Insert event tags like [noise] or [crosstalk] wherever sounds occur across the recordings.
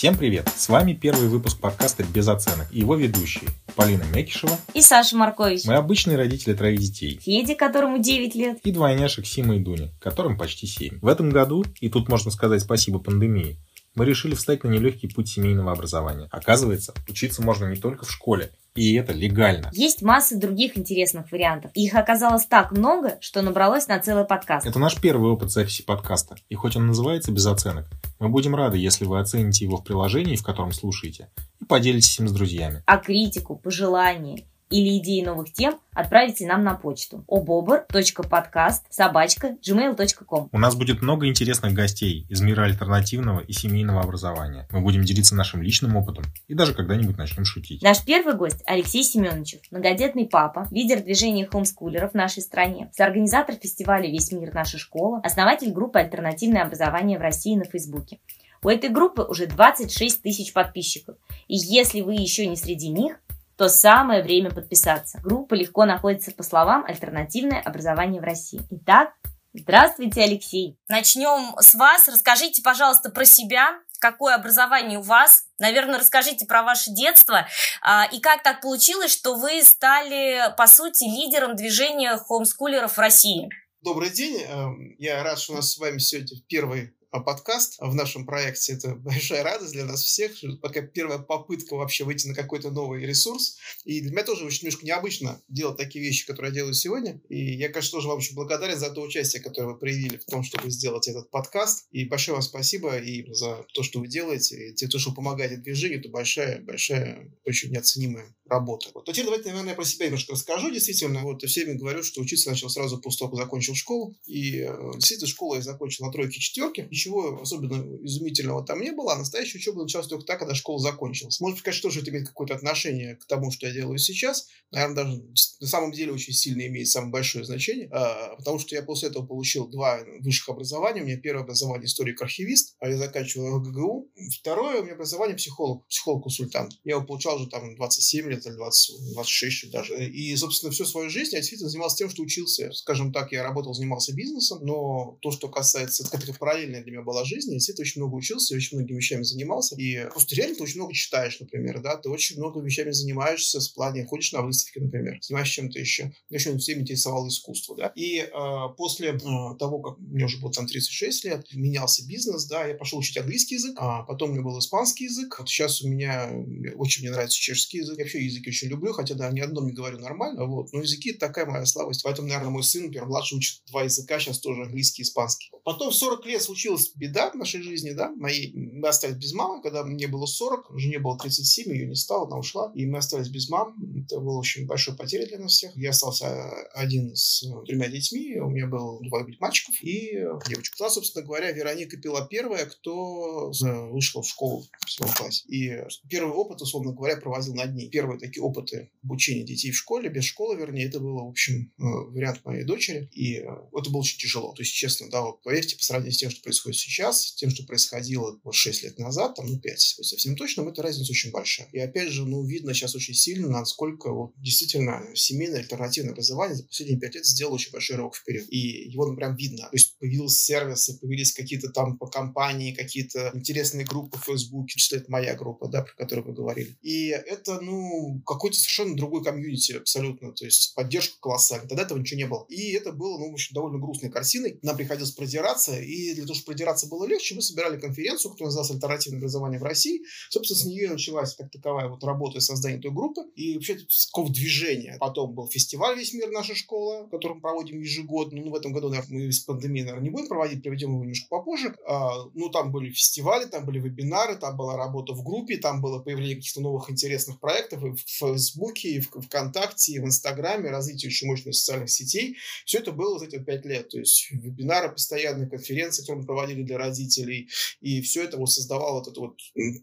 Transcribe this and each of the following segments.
Всем привет! С вами первый выпуск подкаста «Без оценок» и его ведущие Полина Мекишева и Саша Маркович. Мы обычные родители троих детей. Феде, которому 9 лет. И двойняшек Сима и Дуня, которым почти 7. В этом году, и тут можно сказать спасибо пандемии, мы решили встать на нелегкий путь семейного образования. Оказывается, учиться можно не только в школе, и это легально. Есть масса других интересных вариантов. Их оказалось так много, что набралось на целый подкаст. Это наш первый опыт записи подкаста. И хоть он называется «Без оценок», мы будем рады, если вы оцените его в приложении, в котором слушаете, и поделитесь им с друзьями. А критику, пожелания или идеи новых тем отправите нам на почту obobor.podcast собачка gmail.com. У нас будет много интересных гостей из мира альтернативного и семейного образования. Мы будем делиться нашим личным опытом и даже когда-нибудь начнем шутить. Наш первый гость Алексей Семеновичев, многодетный папа, лидер движения хомскулеров в нашей стране, соорганизатор фестиваля «Весь мир. Наша школа», основатель группы «Альтернативное образование в России» на Фейсбуке. У этой группы уже 26 тысяч подписчиков. И если вы еще не среди них, то самое время подписаться. Группа легко находится по словам «Альтернативное образование в России». Итак, здравствуйте, Алексей. Начнем с вас. Расскажите, пожалуйста, про себя, какое образование у вас. Наверное, расскажите про ваше детство а, и как так получилось, что вы стали, по сути, лидером движения хомскулеров в России. Добрый день. Эм, я рад, что у нас с вами сегодня первый подкаст в нашем проекте. Это большая радость для нас всех. Пока первая попытка вообще выйти на какой-то новый ресурс. И для меня тоже очень немножко необычно делать такие вещи, которые я делаю сегодня. И я, конечно, тоже вам очень благодарен за то участие, которое вы проявили в том, чтобы сделать этот подкаст. И большое вам спасибо и за то, что вы делаете, и то, что помогаете движению. Это большая, большая, очень неоценимая работа. Вот. Но теперь давайте, наверное, я про себя немножко расскажу. Действительно, вот всеми говорю, что учиться начал сразу после того, как закончил школу. И э, действительно, школу я закончил на тройке четверки ничего особенно изумительного там не было, а настоящая учеба началась только так, когда школа закончилась. Может быть, конечно, тоже это имеет какое-то отношение к тому, что я делаю сейчас. Наверное, даже на самом деле очень сильно имеет самое большое значение, а, потому что я после этого получил два высших образования. У меня первое образование историк-архивист, а я заканчивал ГГУ. Второе у меня образование психолог, психолог-консультант. Я его получал уже там 27 лет или 20, 26 даже. И, собственно, всю свою жизнь я действительно занимался тем, что учился. Скажем так, я работал, занимался бизнесом, но то, что касается, это параллельная меня была жизнь, я действительно очень много учился, очень многими вещами занимался. И просто реально ты очень много читаешь, например, да, ты очень много вещами занимаешься в плане, ходишь на выставки, например, занимаешься чем-то еще. Еще всем интересовало искусство, да. И э, после э, того, как мне уже было там 36 лет, менялся бизнес, да, я пошел учить английский язык, а потом у меня был испанский язык. Вот сейчас у меня очень мне нравится чешский язык. Я вообще языки очень люблю, хотя, да, ни одном не говорю нормально, вот. Но языки — это такая моя слабость. Поэтому, наверное, мой сын, например, младший учит два языка, сейчас тоже английский и испанский. Потом в 40 лет случилась беда в нашей жизни, да, моей, мы остались без мамы, когда мне было 40, жене было 37, ее не стало, она ушла, и мы остались без мам, это было очень большой потеря для нас всех. Я остался один с тремя детьми, у меня было двое мальчиков и девочка. Она, собственно говоря, Вероника пила первая, кто вышла в школу в своем классе. И первый опыт, условно говоря, проводил над ней. Первые такие опыты обучения детей в школе, без школы, вернее, это было, в общем, э, вариант моей дочери, и э, это было очень тяжело. То есть, честно, да, вот, поверьте, по сравнению с тем, что происходит сейчас, тем, что происходило вот 6 лет назад, там, ну, 5, совсем точно, эта разница очень большая. И опять же, ну, видно сейчас очень сильно, насколько вот действительно семейное альтернативное образование за последние 5 лет сделало очень большой рывок вперед. И его, ну, прям видно. То есть появились сервисы, появились какие-то там по компании, какие-то интересные группы в Фейсбуке, что это моя группа, да, про которую вы говорили. И это, ну, какой-то совершенно другой комьюнити абсолютно, то есть поддержка колоссальная. Тогда этого ничего не было. И это было, ну, в общем, довольно грустной картиной. Нам приходилось продираться, и для того, чтобы продираться было легче, мы собирали конференцию, которая называлась «Альтернативное образование в России». Собственно, с нее началась так таковая вот работа и создание той группы. И вообще с какого движения. Потом был фестиваль «Весь мир. Наша школа», который мы проводим ежегодно. Ну, в этом году, наверное, мы из пандемии, наверное, не будем проводить, проведем его немножко попозже. А, ну, там были фестивали, там были вебинары, там была работа в группе, там было появление каких-то новых интересных проектов и в Фейсбуке, и в ВКонтакте, и в Инстаграме, развитие очень мощных социальных сетей. Все это было за эти пять лет. То есть вебинары постоянные, конференции, которые мы проводили для родителей. И все это вот создавало вот эту вот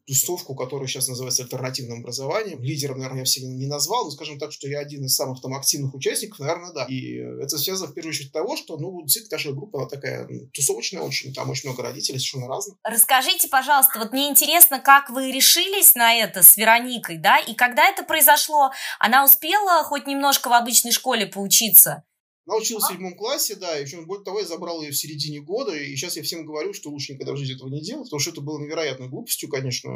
тусовку, которая сейчас называется альтернативным образованием. Лидером, наверное, я все не назвал, но скажем так, что я один из самых там активных участников, наверное, да. И это связано в первую очередь того, что, ну, действительно, наша группа, она такая тусовочная очень, там очень много родителей, совершенно разных. Расскажите, пожалуйста, вот мне интересно, как вы решились на это с Вероникой, да, и когда это произошло? Она успела хоть немножко в обычной школе поучиться? Она училась а? в седьмом классе, да, и причем, более того, я забрал ее в середине года, и сейчас я всем говорю, что лучше никогда в жизни этого не делать, потому что это было невероятной глупостью, конечно,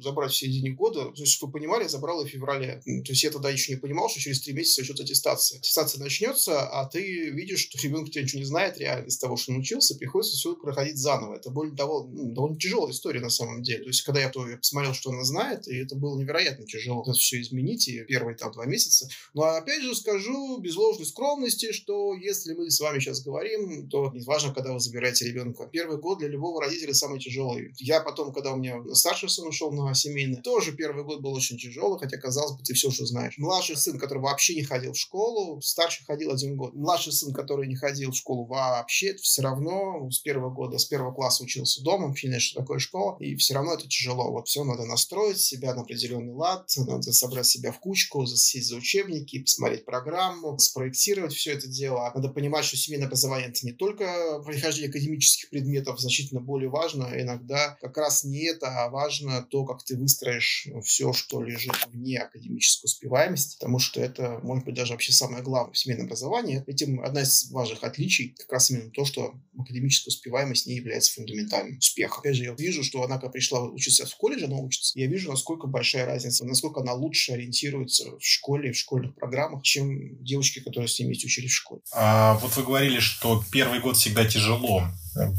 забрать в середине года. То есть, чтобы вы понимали, я забрал ее в феврале. То есть, я тогда еще не понимал, что через три месяца идет аттестация. Аттестация начнется, а ты видишь, что ребенок тебя ничего не знает реально из того, что научился, приходится все проходить заново. Это более того, ну, довольно тяжелая история на самом деле. То есть, когда я, то, я посмотрел, что она знает, и это было невероятно тяжело это все изменить, и первые там два месяца. Но опять же скажу без ложной скромности, что если мы с вами сейчас говорим, то не важно, когда вы забираете ребенка. Первый год для любого родителя самый тяжелый. Я потом, когда у меня старший сын ушел на семейный, тоже первый год был очень тяжелый, хотя, казалось бы, ты все, что знаешь. Младший сын, который вообще не ходил в школу, старший ходил один год. Младший сын, который не ходил в школу вообще, все равно с первого года, с первого класса учился дома, вообще не что такое школа, и все равно это тяжело. Вот все надо настроить себя на определенный лад, надо собрать себя в кучку, засесть за учебники, посмотреть программу, спроектировать все это дело. Надо понимать, что семейное образование это не только прохождение академических предметов, значительно более важно. Иногда как раз не это, а важно то, как ты выстроишь все, что лежит вне академической успеваемости, потому что это, может быть, даже вообще самое главное в семейном образовании. Этим одна из важных отличий как раз именно то, что академическая успеваемость не является фундаментальным успехом. Опять же, я вижу, что она, когда пришла учиться в колледже, она учится, я вижу, насколько большая разница, насколько она лучше ориентируется в школе, в школьных программах, чем девочки, которые с ними учились в школе. А, вот вы говорили, что первый год всегда тяжело.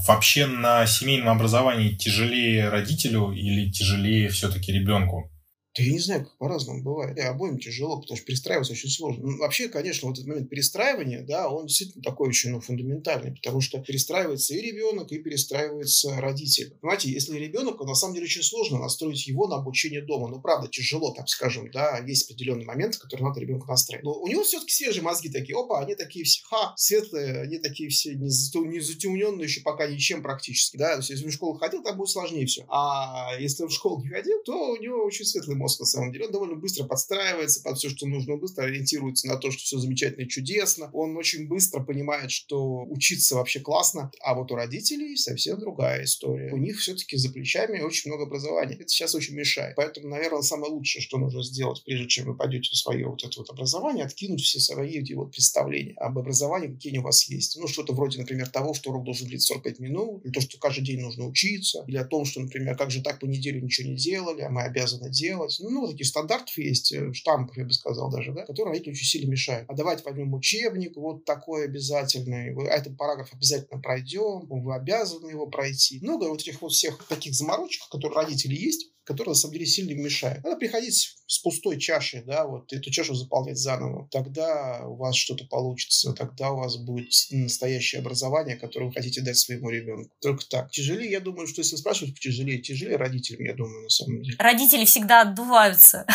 Вообще на семейном образовании тяжелее родителю или тяжелее все-таки ребенку? Да я не знаю, как по-разному бывает. И обоим тяжело, потому что перестраиваться очень сложно. Ну, вообще, конечно, вот этот момент перестраивания, да, он действительно такой очень ну, фундаментальный, потому что перестраивается и ребенок, и перестраивается родитель. Понимаете, если ребенок, на самом деле очень сложно настроить его на обучение дома. Ну, правда, тяжело, так скажем, да, есть определенный момент, который надо ребенку настроить. Но у него все-таки свежие мозги такие, опа, они такие все, ха, светлые, они такие все не, не затемненные еще пока ничем практически, да, то есть если в школу ходил, там будет сложнее все. А если в школу не ходил, то у него очень светлый мозг мозг на самом деле. Он довольно быстро подстраивается под все, что нужно. Он быстро ориентируется на то, что все замечательно и чудесно. Он очень быстро понимает, что учиться вообще классно. А вот у родителей совсем другая история. У них все-таки за плечами очень много образования. Это сейчас очень мешает. Поэтому, наверное, самое лучшее, что нужно сделать, прежде чем вы пойдете в свое вот это вот образование, откинуть все свои эти вот представления об образовании, какие у вас есть. Ну, что-то вроде, например, того, что урок должен длиться 45 минут, или то, что каждый день нужно учиться, или о том, что, например, как же так по неделю ничего не делали, а мы обязаны делать ну, таких стандартов есть, э, штампов, я бы сказал даже, да, которые родителям очень сильно мешают. А давайте возьмем учебник, вот такой обязательный, вы, этот параграф обязательно пройдем, вы обязаны его пройти. Много вот этих вот всех таких заморочек, которые родители есть, которые на самом деле сильно мешают. Надо приходить с пустой чашей, да, вот эту чашу заполнять заново. Тогда у вас что-то получится, тогда у вас будет настоящее образование, которое вы хотите дать своему ребенку. Только так. Тяжелее, я думаю, что если спрашивать, тяжелее, тяжелее родителям, я думаю, на самом деле. Родители всегда отдуваются.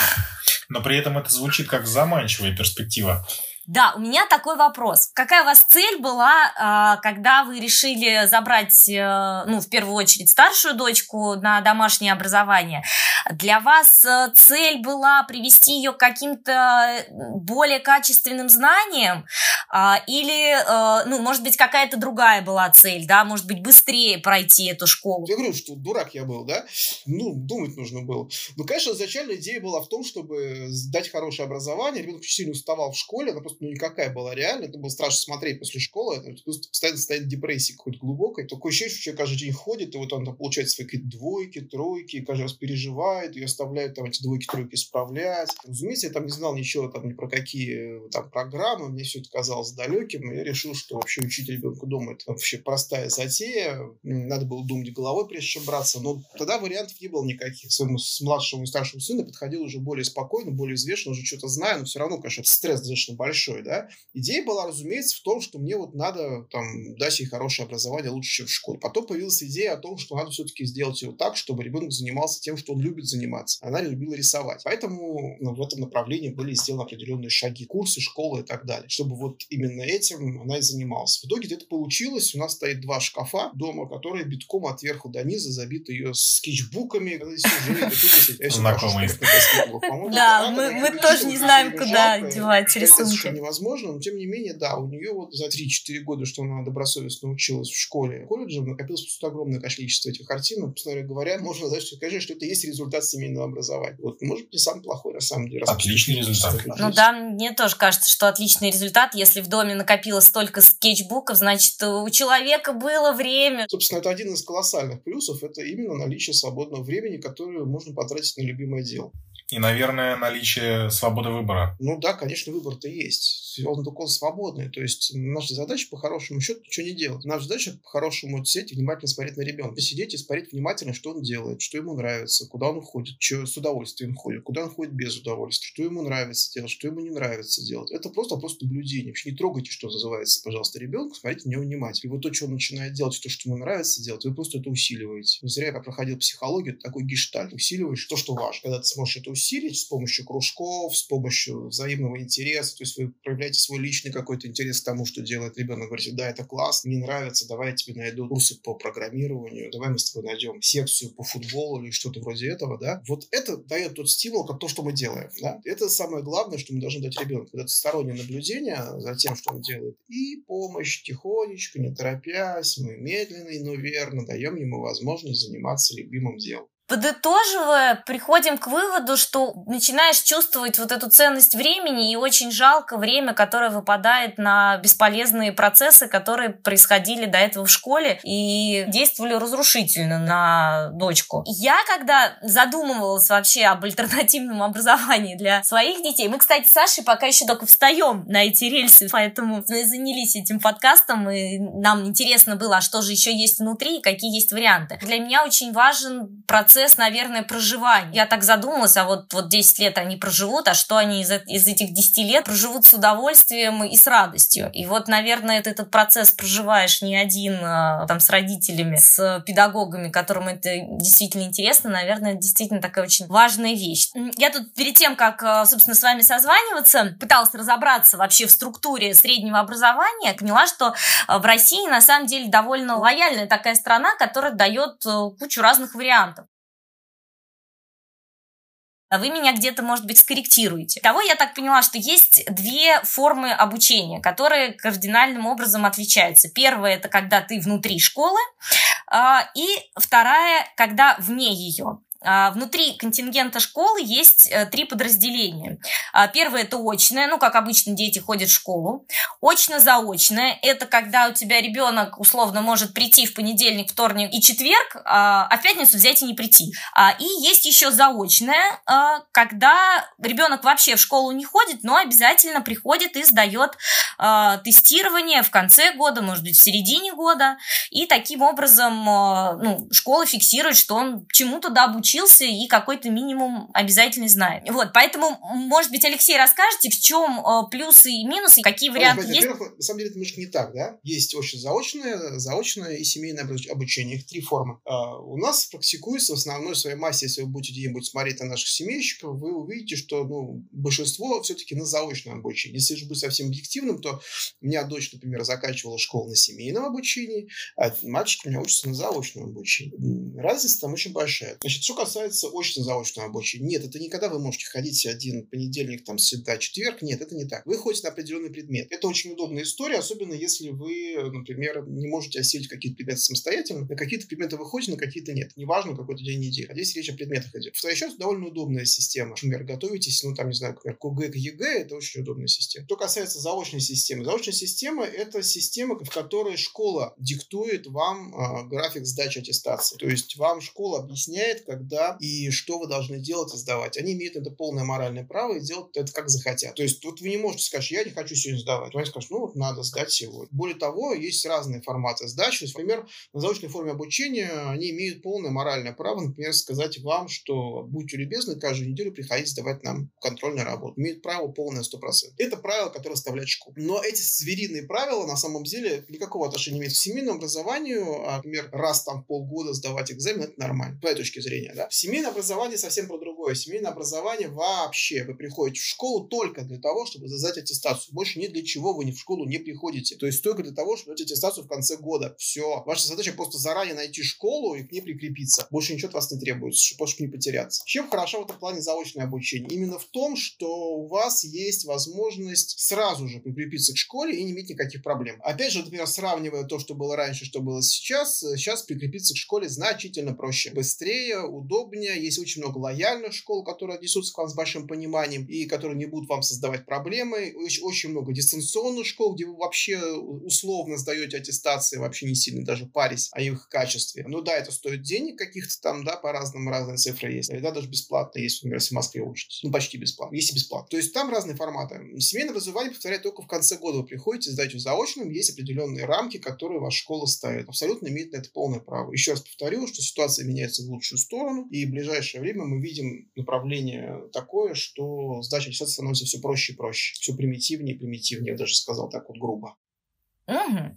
Но при этом это звучит как заманчивая перспектива. Да, у меня такой вопрос. Какая у вас цель была, а, когда вы решили забрать, э, ну, в первую очередь, старшую дочку на домашнее образование? Для вас э, цель была привести ее к каким-то более качественным знаниям? А, или, э, ну, может быть, какая-то другая была цель, да? Может быть, быстрее пройти эту школу? Я говорю, что дурак я был, да? Ну, думать нужно было. Ну, конечно, изначально идея была в том, чтобы дать хорошее образование. Ребенок очень сильно уставал в школе, она просто ну, никакая была реально. Это было страшно смотреть после школы. Это просто постоянно стоит депрессии какой-то глубокой. Такое ощущение, что человек каждый день ходит, и вот он там получает свои какие-то двойки, тройки, каждый раз переживает, и оставляет там эти двойки, тройки исправлять. Разумеется, я там не знал ничего там ни про какие там программы, мне все это казалось далеким, и я решил, что вообще учить ребенка дома это вообще простая затея. Надо было думать головой, прежде чем браться. Но тогда вариантов не было никаких. Своему с младшему и старшему сыну подходил уже более спокойно, более взвешенно, уже что-то знаю, но все равно, конечно, стресс достаточно большой, да. Идея была, разумеется, в том, что мне вот надо там дать ей хорошее образование лучше, чем в школе. Потом появилась идея о том, что надо все-таки сделать его так, чтобы ребенок занимался тем, что он любит заниматься. Она любила рисовать. Поэтому ну, в этом направлении были сделаны определенные шаги, курсы, школы и так далее, чтобы вот именно этим она и занималась. В итоге это получилось. У нас стоит два шкафа дома, которые битком от верху до низа забиты ее скетчбуками. Знакомые. Да, мы тоже не знаем, куда девать рисунки. Невозможно, но тем не менее, да, у нее вот за 3-4 года, что она добросовестно училась в школе, колледже, накопилось просто огромное количество этих картин. Собственно говоря, можно сказать, что, это есть результат результат семейного образования. Вот, может быть, не самый плохой, на самом деле. Отличный результат. Ну да, мне тоже кажется, что отличный результат. Если в доме накопилось столько скетчбуков, значит, у человека было время. Собственно, это один из колоссальных плюсов. Это именно наличие свободного времени, которое можно потратить на любимое дело. И, наверное, наличие свободы выбора. Ну да, конечно, выбор-то есть. Он только свободный. То есть наша задача по хорошему счету ничего не делать. Наша задача по хорошему сидеть внимательно смотреть на ребенка. Сидеть и смотреть внимательно, что он делает, что ему нравится, куда он ходит, что с удовольствием ходит, куда он ходит без удовольствия, что ему нравится делать, что ему не нравится делать. Это просто просто наблюдение. Вообще не трогайте, что называется, пожалуйста, ребенка, смотрите на него внимательно. И вот то, что он начинает делать, то, что ему нравится делать, вы просто это усиливаете. Не зря я проходил психологию, такой гештальт. Усиливаешь то, что важно. Когда ты сможешь это усилить с помощью кружков, с помощью взаимного интереса, то есть вы проявляете свой личный какой-то интерес к тому, что делает ребенок, говорите, да, это класс, мне нравится, давай я тебе найду курсы по программированию, давай мы с тобой найдем секцию по футболу или что-то вроде этого, да. Вот это дает тот стимул, как то, что мы делаем, да. Это самое главное, что мы должны дать ребенку. Это стороннее наблюдение за тем, что он делает, и помощь тихонечко, не торопясь, мы медленно, но верно даем ему возможность заниматься любимым делом. Подытоживая, приходим к выводу, что начинаешь чувствовать вот эту ценность времени, и очень жалко время, которое выпадает на бесполезные процессы, которые происходили до этого в школе и действовали разрушительно на дочку. Я, когда задумывалась вообще об альтернативном образовании для своих детей, мы, кстати, с Сашей пока еще только встаем на эти рельсы, поэтому занялись этим подкастом, и нам интересно было, а что же еще есть внутри, и какие есть варианты. Для меня очень важен процесс процесс, наверное, проживания. Я так задумалась, а вот, вот 10 лет они проживут, а что они из, из этих 10 лет проживут с удовольствием и с радостью. И вот, наверное, это, этот процесс проживаешь не один а, там с родителями, с педагогами, которым это действительно интересно, наверное, действительно такая очень важная вещь. Я тут перед тем, как, а, собственно, с вами созваниваться, пыталась разобраться вообще в структуре среднего образования, поняла, что а, в России на самом деле довольно лояльная такая страна, которая дает кучу разных вариантов вы меня где-то, может быть, скорректируете. Того я так поняла, что есть две формы обучения, которые кардинальным образом отличаются. Первая – это когда ты внутри школы, а, и вторая – когда вне ее. А, внутри контингента школы есть э, три подразделения. А, первое – это очное, ну, как обычно дети ходят в школу. Очно-заочное – это когда у тебя ребенок условно может прийти в понедельник, вторник и четверг, а, а в пятницу взять и не прийти. И есть еще заочное, когда ребенок вообще в школу не ходит, но обязательно приходит и сдает тестирование в конце года, может быть, в середине года. И таким образом ну, школа фиксирует, что он чему-то да обучился учился и какой-то минимум обязательно знает. Вот, поэтому, может быть, Алексей, расскажете, в чем э, плюсы и минусы, какие варианты есть? Во-первых, на самом деле это немножко не так, да? Есть очень заочное, заочное и семейное обучение, их три формы. А у нас практикуется в основной своей массе, если вы будете где-нибудь смотреть на наших семейщиков, вы увидите, что ну, большинство все-таки на заочном обучении. Если же быть совсем объективным, то у меня дочь, например, заканчивала школу на семейном обучении, а мальчик у меня учится на заочном обучении. Разница там очень большая. Значит, что касается очно-заочного обучения, нет, это никогда вы можете ходить один понедельник, там, среда, четверг. Нет, это не так. Вы ходите на определенный предмет. Это очень удобная история, особенно если вы, например, не можете осилить какие-то предметы самостоятельно. На какие-то предметы вы ходите, на какие-то нет. Неважно, какой-то день недели. А здесь речь о предметах идет. Вторая часть довольно удобная система. Например, готовитесь, ну, там, не знаю, например, к ОГЭ, к ЕГЭ, это очень удобная система. Что касается заочной системы. Заочная система – это система, в которой школа диктует вам э, график сдачи аттестации. То есть вам школа объясняет, когда когда и что вы должны делать и сдавать. Они имеют это полное моральное право и делать это как захотят. То есть вот вы не можете сказать, я не хочу сегодня сдавать. Они скажут, ну вот надо сдать сегодня. Более того, есть разные форматы сдачи. То есть, например, на заочной форме обучения они имеют полное моральное право, например, сказать вам, что будьте любезны, каждую неделю приходить сдавать нам контрольную работу. Имеют право полное 100%. Это правило, которое оставляет школа. Но эти звериные правила на самом деле никакого отношения не имеют к семейному образованию. А, например, раз там полгода сдавать экзамен, это нормально, с твоей точки зрения. Да? Да? Семейное образование совсем про другое. Семейное образование вообще вы приходите в школу только для того, чтобы сдать аттестацию. Больше ни для чего вы в школу не приходите. То есть только для того, чтобы сдать аттестацию в конце года. Все. Ваша задача просто заранее найти школу и к ней прикрепиться. Больше ничего от вас не требуется, чтобы не потеряться. Чем хорошо в этом плане заочное обучение? Именно в том, что у вас есть возможность сразу же прикрепиться к школе и не иметь никаких проблем. Опять же, например, сравнивая то, что было раньше, что было сейчас, сейчас прикрепиться к школе значительно проще. Быстрее, удобнее есть очень много лояльных школ, которые отнесутся к вам с большим пониманием и которые не будут вам создавать проблемы. Очень, очень много дистанционных школ, где вы вообще условно сдаете аттестации, вообще не сильно даже парись о их качестве. Ну да, это стоит денег каких-то там, да, по разным разные цифры есть. Да, даже бесплатно есть, если в Москве учитесь. Ну, почти бесплатно. Есть и бесплатно. То есть там разные форматы. Семейное образование, повторяю, только в конце года вы приходите, сдаете в заочном, есть определенные рамки, которые ваша школа ставит. Абсолютно имеет на это полное право. Еще раз повторю, что ситуация меняется в лучшую сторону, и в ближайшее время мы видим направление такое, что сдача аттестации становится все проще и проще, все примитивнее и примитивнее, я даже сказал так вот грубо. Угу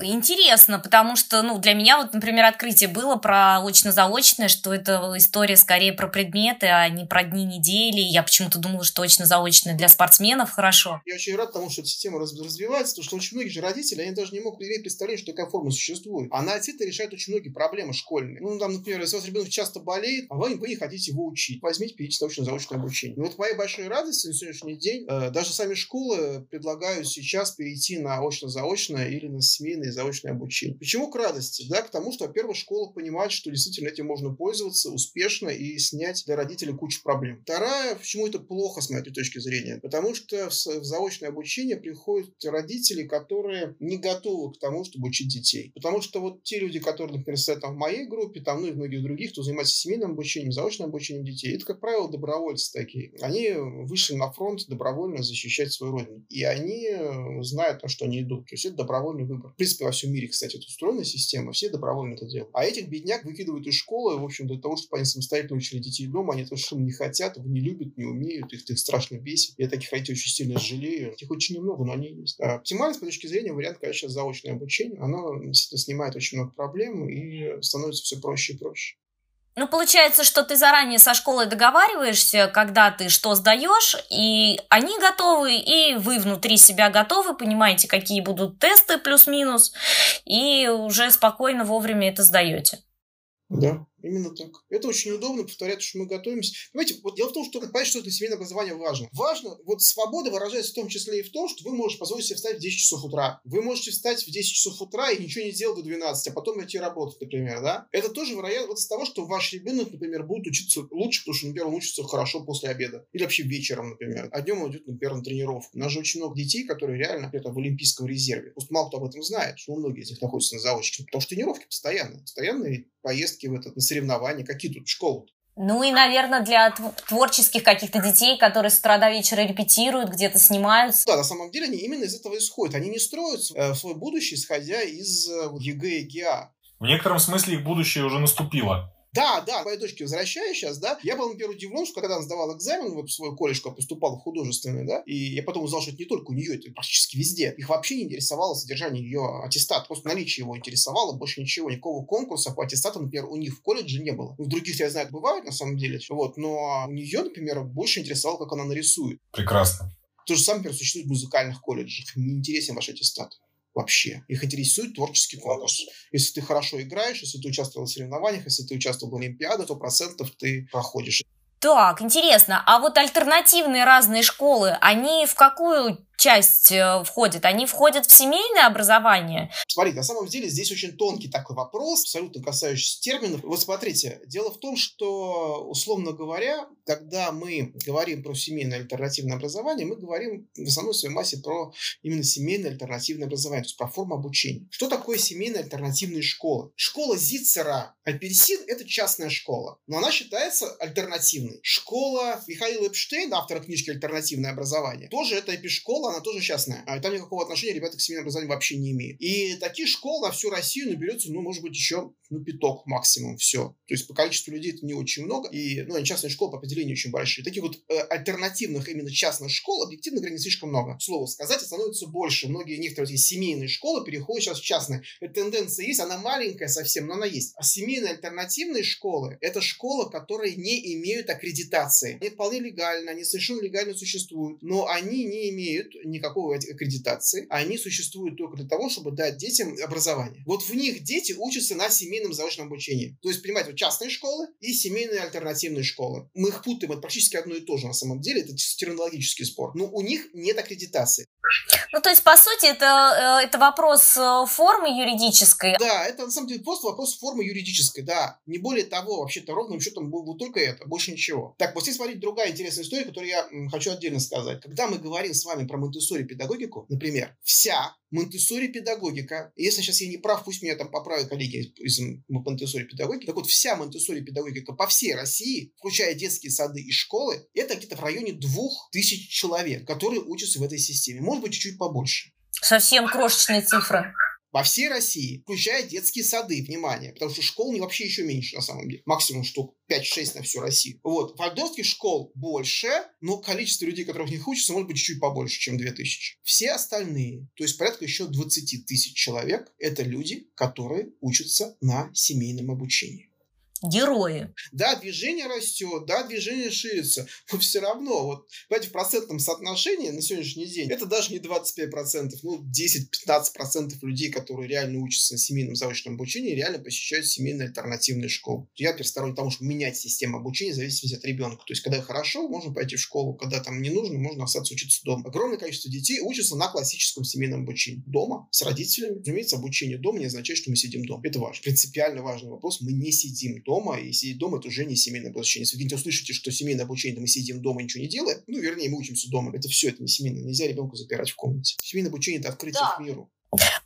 интересно, потому что, ну, для меня вот, например, открытие было про очно-заочное, что это история скорее про предметы, а не про дни недели. Я почему-то думала, что очно-заочное для спортсменов хорошо. Я очень рад тому, что эта система развивается, потому что очень многие же родители, они даже не могут иметь представление, что такая форма существует. Она отсюда решает очень многие проблемы школьные. Ну, там, например, если у вас ребенок часто болеет, а вы, вы не хотите его учить, возьмите, перейдите очно-заочное обучение. И вот к моей большой радости на сегодняшний день э, даже сами школы предлагают сейчас перейти на очно-заочное или на семейное и заочное обучение. Почему к радости? Да, к тому, что, во-первых, школа понимает, что действительно этим можно пользоваться успешно и снять для родителей кучу проблем. Вторая, почему это плохо с моей точки зрения? Потому что в заочное обучение приходят родители, которые не готовы к тому, чтобы учить детей. Потому что вот те люди, которые, например, стоят там в моей группе, там, ну и многих других, кто занимается семейным обучением, заочным обучением детей, это, как правило, добровольцы такие. Они вышли на фронт добровольно защищать свою родину. И они знают, на что они идут. То есть это добровольный выбор. В принципе, во всем мире, кстати, это устроена система, все добровольно это делают. А этих бедняк выкидывают из школы, в общем, для того, чтобы они самостоятельно учили детей дома, они это совершенно не хотят, не любят, не умеют, их, их страшно бесит. Я таких родителей очень сильно жалею. Их очень немного, но они есть. А оптимально, с точки зрения, вариант, конечно, заочное обучение. Оно снимает очень много проблем и становится все проще и проще. Ну, получается, что ты заранее со школой договариваешься, когда ты что сдаешь, и они готовы, и вы внутри себя готовы, понимаете, какие будут тесты плюс-минус, и уже спокойно вовремя это сдаете. Да. Именно так. Это очень удобно, повторять, что мы готовимся. Понимаете, вот дело в том, что понять, что это семейное образование важно. Важно, вот свобода выражается в том числе и в том, что вы можете позволить себе встать в 10 часов утра. Вы можете встать в 10 часов утра и ничего не делать до 12, а потом идти работать, например, да? Это тоже вероятно из того, что ваш ребенок, например, будет учиться лучше, потому что, например, он учится хорошо после обеда. Или вообще вечером, например. А днем он идет, например, на тренировку. У нас же очень много детей, которые реально это в олимпийском резерве. Просто мало кто об этом знает, что многие из них находятся на заочке. Потому что тренировки постоянные. Постоянные поездки в этот, на соревнования. Какие тут школы? Ну и, наверное, для творческих каких-то детей, которые с утра до вечера репетируют, где-то снимаются. Да, на самом деле они именно из этого исходят. Они не строят э, свой будущее, исходя из э, ЕГЭ и ГИА. В некотором смысле их будущее уже наступило. Да, да, моей дочке возвращаюсь сейчас, да, я был, например, удивлен, что когда она сдавала экзамен вот, в свой колледж, когда поступал в художественный, да, и я потом узнал, что это не только у нее, это практически везде. Их вообще не интересовало содержание ее аттестата, просто наличие его интересовало, больше ничего, никакого конкурса по аттестату, например, у них в колледже не было. В других, я знаю, бывают на самом деле, вот, но у нее, например, больше интересовало, как она нарисует. Прекрасно. То же самое, например, существует в музыкальных колледжах. Не интересен ваш аттестат вообще. Их интересует творческий конкурс. Если ты хорошо играешь, если ты участвовал в соревнованиях, если ты участвовал в Олимпиаде, то процентов ты проходишь. Так, интересно. А вот альтернативные разные школы, они в какую часть э, входит? Они входят в семейное образование? Смотрите, на самом деле здесь очень тонкий такой вопрос, абсолютно касающийся терминов. Вот смотрите, дело в том, что, условно говоря, когда мы говорим про семейное альтернативное образование, мы говорим в основной своей массе про именно семейное альтернативное образование, то есть про форму обучения. Что такое семейная альтернативная школа? Школа Зицера Апельсин – это частная школа, но она считается альтернативной. Школа Михаила Эпштейна, автора книжки «Альтернативное образование», тоже это эпишкола, школа, она тоже частная. А там никакого отношения ребята к семейному образованию вообще не имеют. И таких школ на всю Россию наберется, ну, может быть, еще ну, пяток максимум, все. То есть по количеству людей это не очень много, и, ну, они частные школы по определению очень большие. Таких вот э, альтернативных именно частных школ, объективно говоря, не слишком много. Слово сказать, становится больше. Многие некоторые эти семейные школы переходят сейчас в частные. Эта тенденция есть, она маленькая совсем, но она есть. А семейные альтернативные школы – это школы, которые не имеют аккредитации. Они вполне легально, они совершенно легально существуют, но они не имеют никакой аккредитации. Они существуют только для того, чтобы дать детям образование. Вот в них дети учатся на семейном заочном обучении. То есть, понимаете, вот частные школы и семейные альтернативные школы. Мы их путаем, это практически одно и то же на самом деле, это терминологический спор. Но у них нет аккредитации. Ну, то есть, по сути, это, э, это вопрос э, формы юридической. Да, это на самом деле просто вопрос формы юридической, да. Не более того, вообще-то ровным счетом вот только это, больше ничего. Так, вот здесь смотрите другая интересная история, которую я хочу отдельно сказать. Когда мы говорим с вами про монтессори педагогику, например, вся монтессори педагогика, если сейчас я не прав, пусть меня там поправят коллеги из монтессори педагогики, так вот вся монтессори педагогика по всей России, включая детские сады и школы, это где-то в районе двух тысяч человек, которые учатся в этой системе. Может быть, чуть-чуть побольше. Совсем крошечные цифры по всей России, включая детские сады, внимание, потому что школ не вообще еще меньше на самом деле, максимум штук 5-6 на всю Россию. Вот, вальдорфских школ больше, но количество людей, которые в них учатся, может быть чуть-чуть побольше, чем 2000. Все остальные, то есть порядка еще 20 тысяч человек, это люди, которые учатся на семейном обучении герои. Да, движение растет, да, движение ширится, [laughs] но все равно, вот, понимаете, в процентном соотношении на сегодняшний день это даже не 25%, ну, 10-15% людей, которые реально учатся на семейном заочном обучении, реально посещают семейные альтернативные школы. Я пересторонник тому, что менять систему обучения в зависимости от ребенка. То есть, когда хорошо, можно пойти в школу, когда там не нужно, можно остаться учиться дома. Огромное количество детей учатся на классическом семейном обучении. Дома, с родителями. Разумеется, обучение дома не означает, что мы сидим дома. Это важно. Принципиально важный вопрос. Мы не сидим дома, и сидеть дома – это уже не семейное обучение. Если вы где-нибудь услышите, что семейное обучение, то мы сидим дома и ничего не делаем, ну, вернее, мы учимся дома. Это все, это не семейное. Нельзя ребенка запирать в комнате. Семейное обучение – это открытие да. к миру.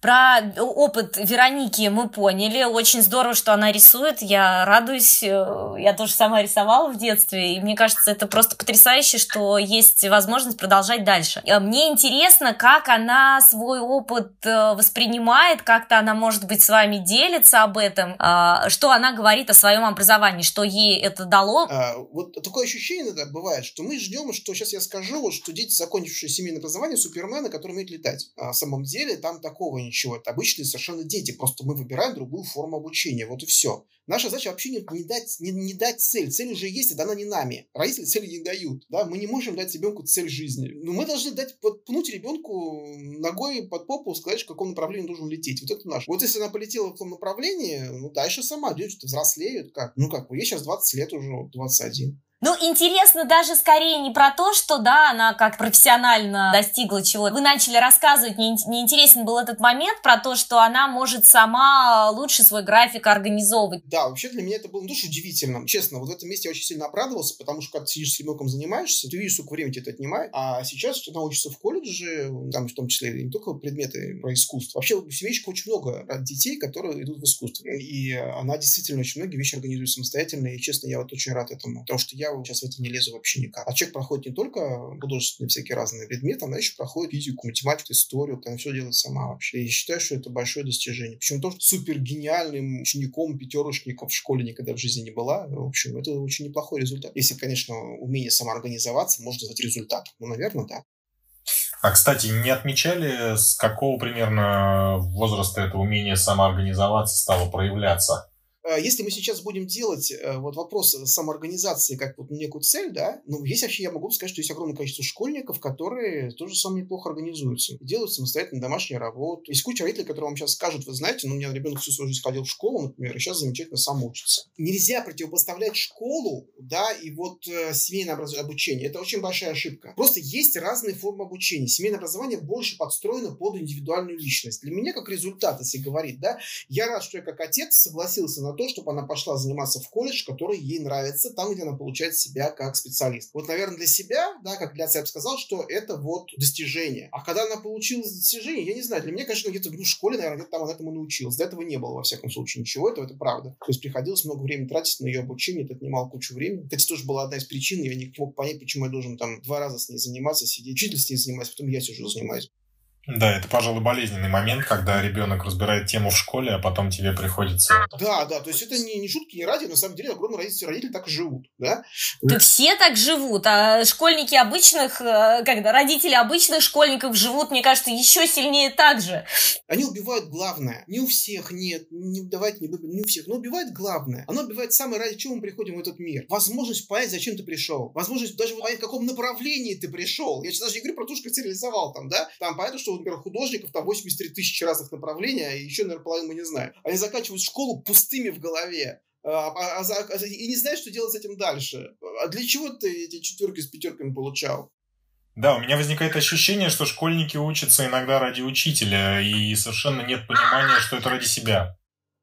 Про опыт Вероники мы поняли. Очень здорово, что она рисует. Я радуюсь. Э, я тоже сама рисовала в детстве. И мне кажется, это просто потрясающе, что есть возможность продолжать дальше. Э, мне интересно, как она свой опыт э, воспринимает, как-то она, может быть, с вами делится об этом, что она говорит о своем образовании, что ей это дало. А, вот такое ощущение иногда бывает, что мы ждем, что сейчас я скажу, вот, что дети, закончившие семейное образование, супермены, которые умеют летать. А на самом деле там такое такого ничего. Это обычные совершенно дети. Просто мы выбираем другую форму обучения. Вот и все. Наша задача вообще не, не, дать, не, не дать цель. Цель уже есть, и дана не нами. Родители цели не дают. Да? Мы не можем дать ребенку цель жизни. Но мы должны дать, вот, пнуть ребенку ногой под попу, сказать, в каком направлении должен лететь. Вот это наш. Вот если она полетела в том направлении, ну, дальше сама. Люди взрослеют. Как? Ну, как? Ей сейчас 20 лет уже, 21. Ну, интересно даже скорее не про то, что, да, она как профессионально достигла чего. Вы начали рассказывать, мне, интересен был этот момент про то, что она может сама лучше свой график организовывать. Да, вообще для меня это было ну, тоже удивительно. Честно, вот в этом месте я очень сильно обрадовался, потому что когда ты сидишь с ребенком занимаешься, ты видишь, сколько времени тебе это отнимает. А сейчас она учится в колледже, там в том числе не только предметы про искусство. Вообще у семейчика очень много детей, которые идут в искусство. И она действительно очень многие вещи организует самостоятельно. И, честно, я вот очень рад этому. Потому что я сейчас в это не лезу вообще никак. А человек проходит не только художественные всякие разные предметы, она еще проходит физику, математику, историю, она все делает сама вообще. И я считаю, что это большое достижение. Причем тоже супер гениальным учеником, пятерочником в школе никогда в жизни не была. В общем, это очень неплохой результат. Если, конечно, умение самоорганизоваться можно назвать результатом. Ну, наверное, да. А, кстати, не отмечали, с какого примерно возраста это умение самоорганизоваться стало проявляться? Э, если мы сейчас будем делать э, вот вопрос самоорганизации как вот некую цель, да, ну, есть вообще, я могу сказать, что есть огромное количество школьников, которые тоже сами неплохо организуются, делают самостоятельно домашнюю работу. Есть куча родителей, которые вам сейчас скажут, вы знаете, ну, у меня ребенок всю свою жизнь ходил в школу, например, и сейчас замечательно сам учится. Нельзя противопоставлять школу, да, и вот э, семейное обучение. Это очень большая ошибка. Просто есть разные формы обучения. Семейное образование больше подстроено под индивидуальную личность. Для меня, как результат, если говорить, да, я рад, что я как отец согласился на то, чтобы она пошла заниматься в колледж, который ей нравится, там, где она получает себя как специалист. Вот, наверное, для себя, да, как для отца я бы сказал, что это вот достижение. А когда она получила достижение, я не знаю, для меня, конечно, где-то ну, в школе, наверное, где-то там она этому научилась. До этого не было, во всяком случае, ничего этого, это правда. То есть приходилось много времени тратить на ее обучение, это отнимало кучу времени. Кстати, тоже была одна из причин, я не мог понять, почему я должен там два раза с ней заниматься, сидеть, учитель с ней заниматься, потом я сижу занимаюсь. Да, это, пожалуй, болезненный момент, когда ребенок разбирает тему в школе, а потом тебе приходится... Да, да, то есть это не, не шутки, не ради, на самом деле огромное родители, родители так и живут, да? Да все так живут, а школьники обычных, э, когда родители обычных школьников живут, мне кажется, еще сильнее так же. Они убивают главное. Не у всех, нет, не давайте не, не у всех, но убивает главное. Оно убивает самое, ради чего мы приходим в этот мир. Возможность понять, зачем ты пришел. Возможность даже понять, в каком направлении ты пришел. Я сейчас даже не говорю про то, что ты реализовал там, да? Там понятно, что, например, художников там 83 тысячи разных направлений, а еще, наверное, половину мы не знаем. Они заканчивают школу пустыми в голове. А, а, а, а и не знаешь, что делать с этим дальше. А для чего ты эти четверки с пятерками получал? Да, у меня возникает ощущение, что школьники учатся иногда ради учителя, и совершенно нет понимания, что это ради себя.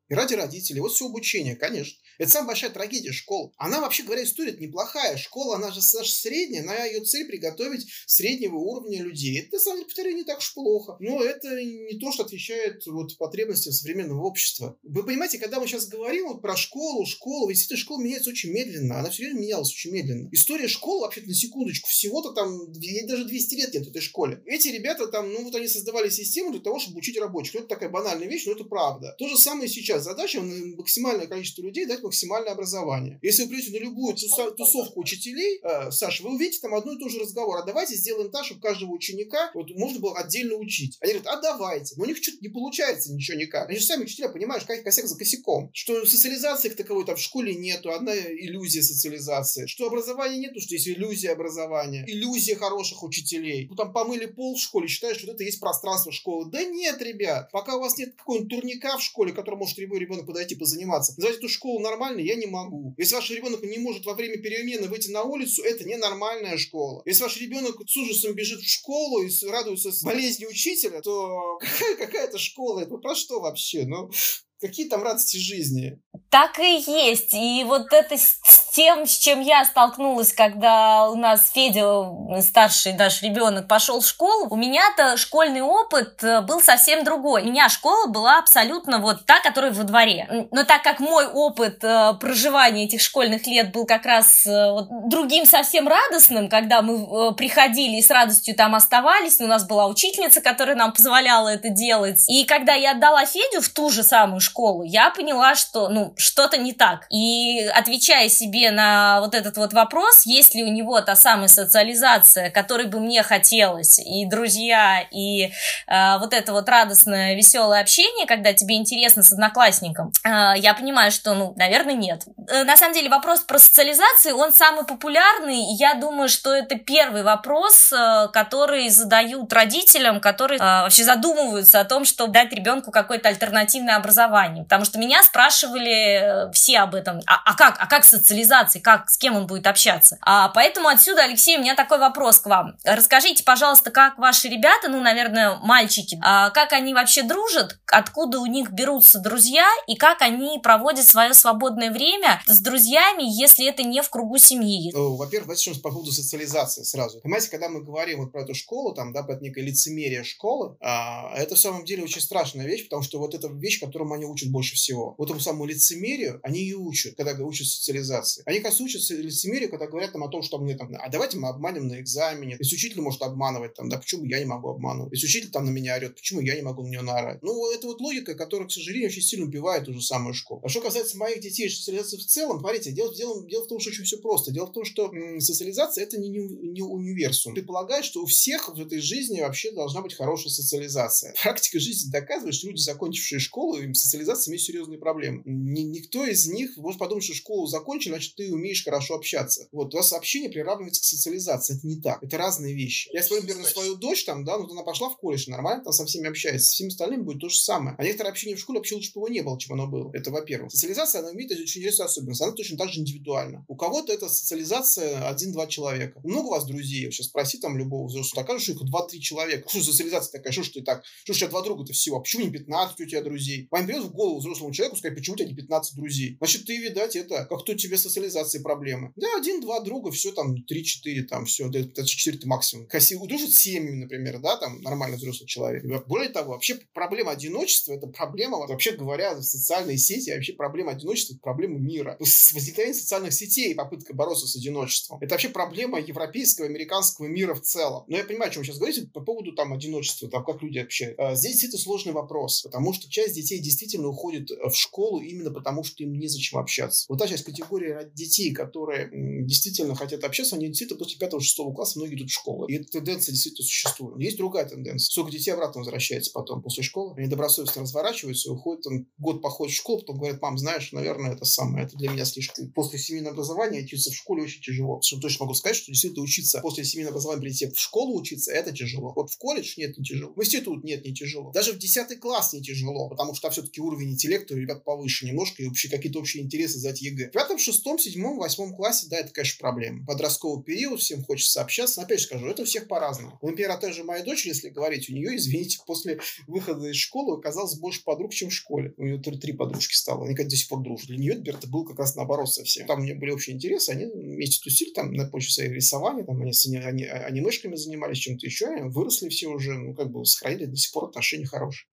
И ради родителей. Вот все обучение, конечно. Это самая большая трагедия школы. Она, вообще говоря, история неплохая. Школа, она же наша средняя, на ее цель приготовить среднего уровня людей. Это, на самом деле, повторяю, не так уж плохо. Но это не то, что отвечает вот, потребностям современного общества. Вы понимаете, когда мы сейчас говорим вот про школу, школу, ведь эта школа меняется очень медленно. Она все время менялась очень медленно. История школы, вообще-то, на секундочку, всего-то там даже 200 лет нет этой школе. Эти ребята там, ну вот они создавали систему для того, чтобы учить рабочих. Ну, это такая банальная вещь, но это правда. То же самое сейчас. Задача максимальное количество людей дать максимальное образование. Если вы придете на любую тусовку учителей, э, Саша, вы увидите там одно и то же разговор. А давайте сделаем так, чтобы каждого ученика вот, можно было отдельно учить. Они говорят, а давайте. Но у них что-то не получается ничего никак. Они же сами учителя понимают, как косяк за косяком. Что социализации таковой там в школе нету. Одна иллюзия социализации. Что образования нету, что есть иллюзия образования. Иллюзия хороших учителей. Ну там помыли пол в школе, считаешь, что это есть пространство школы. Да нет, ребят. Пока у вас нет какого-нибудь турника в школе, который может любой ребенок подойти позаниматься. Называть эту школу нормальной я не могу. Если ваш ребенок не может во время перемены выйти на улицу, это ненормальная школа. Если ваш ребенок с ужасом бежит в школу и радуется болезни учителя, то [laughs] какая, какая это школа? Это про что вообще? Ну, Какие там радости жизни? Так и есть. И вот это с тем, с чем я столкнулась, когда у нас Федя, старший наш ребенок, пошел в школу, у меня-то школьный опыт э, был совсем другой. У меня школа была абсолютно вот та, которая во дворе. Но так как мой опыт э, проживания этих школьных лет был как раз э, другим совсем радостным, когда мы приходили и с радостью там оставались, у нас была учительница, которая нам позволяла это делать. И когда я отдала Федю в ту же самую школу, я поняла, что, ну, что-то не так. И отвечая себе на вот этот вот вопрос, есть ли у него та самая социализация, которой бы мне хотелось, и друзья, и э, вот это вот радостное, веселое общение, когда тебе интересно с одноклассником, э, я понимаю, что, ну, наверное, нет. Э, на самом деле вопрос про социализацию, он самый популярный, и я думаю, что это первый вопрос, э, который задают родителям, которые э, вообще задумываются о том, чтобы дать ребенку какое-то альтернативное образование образованием. Потому что меня спрашивали э, все об этом. А, а как? А как социализация? Как? С кем он будет общаться? А, поэтому отсюда, Алексей, у меня такой вопрос к вам. Расскажите, пожалуйста, как ваши ребята, ну, наверное, мальчики, а, как они вообще дружат? Откуда у них берутся друзья? И как они проводят свое свободное время с друзьями, если это не в кругу семьи? Ну, во-первых, давайте по поводу социализации сразу. Понимаете, когда мы говорим вот про эту школу, там, да, про некое лицемерие школы, а, это в самом деле очень страшная вещь, потому что вот эта вещь, которую они учат больше всего. Вот этому самому лицемерию они и учат, когда учат социализации. Они, кажется, учат лицемерию, когда говорят там о том, что мне там, а давайте мы обманем на экзамене. Если учитель может обманывать, там, да почему я не могу обманывать? Если учитель там на меня орет, почему я не могу на нее наорать? Ну, это вот логика, которая, к сожалению, очень сильно убивает ту же самую школу. А что касается моих детей и социализации в целом, смотрите, дело, дело, дело в том, что очень все просто. Дело в том, что м, социализация это не, не, не универсум. Предполагает, что у всех в этой жизни вообще должна быть хорошая социализация. Практика жизни доказывает, что люди, закончившие школу, им социализация имеет серьезные проблемы. Ни, никто из них может подумать, что школу закончили, значит, ты умеешь хорошо общаться. Вот, у вас общение приравнивается к социализации. Это не так. Это разные вещи. Я смотрю, например, на свою дочь, там, да, ну, она пошла в колледж, нормально, там со всеми общается. С всеми остальными будет то же самое. А некоторое общение в школе вообще лучше бы его не было, чем оно было. Это во-первых. Социализация, она имеет очень интересную особенность. Она точно так же индивидуальна. У кого-то это социализация один-два человека. Много у вас друзей? Сейчас спроси там любого взрослого, окажешь, что их два-три человека. Что социализация такая? Что ж ты так? Что ж у тебя два друга-то всего? А почему не 15 у тебя друзей? Вам придет в голову взрослому человеку сказать, почему у тебя не 15 друзей? Значит, ты, видать, это, как то тебе социализации проблемы. Да, один-два друга, все там, три-четыре, там, все, это четыре максимум. Красиво, дружит с например, да, там, нормальный взрослый человек. Более того, вообще проблема одиночества, это проблема, вообще говоря, социальные сети, вообще проблема одиночества, это проблема мира. Возникновение социальных сетей, попытка бороться с одиночеством. Это вообще проблема европейского, американского мира в целом. Но я понимаю, о чем вы сейчас говорите по поводу там одиночества, там, как люди вообще. А, здесь это сложный вопрос, потому что часть детей действительно уходит э, в школу именно потому, что им незачем общаться. Вот та часть категории детей, которые действительно хотят общаться, они действительно после 5-6 класса многие идут в школу. И эта тенденция действительно существует. Есть другая тенденция. Сколько детей обратно возвращается потом после школы. Они добросовестно разворачиваются, уходят, там, год походят в школу, потом говорят, мам, знаешь, наверное, это самое, это для меня слишком. После семейного образования учиться в школе очень тяжело. Что точно могу сказать, что действительно учиться после семейного образования прийти в школу учиться, это тяжело. Вот в колледж нет, не тяжело. В институт нет, не тяжело. Даже в 10 класс не тяжело, потому что все-таки уровень интеллекта у ребят повыше немножко, и вообще какие-то общие интересы сдать ЕГЭ. В пятом, шестом, седьмом, восьмом классе, да, это, конечно, проблема. Подростковый период, всем хочется общаться. Опять же скажу, это всех по-разному. Например, о той же моей дочери, если говорить, у нее, [laughs] извините, после выхода из школы оказалось больше подруг, чем в школе. У нее три подружки стало. Они, как до сих пор дружат. Для нее, это был как раз наоборот совсем. Там у нее были общие интересы, они вместе тусили там на почве своей рисования, там они, они анимешками занимались, чем-то еще, выросли все уже, ну, как бы сохранили до сих пор отношения хорошие.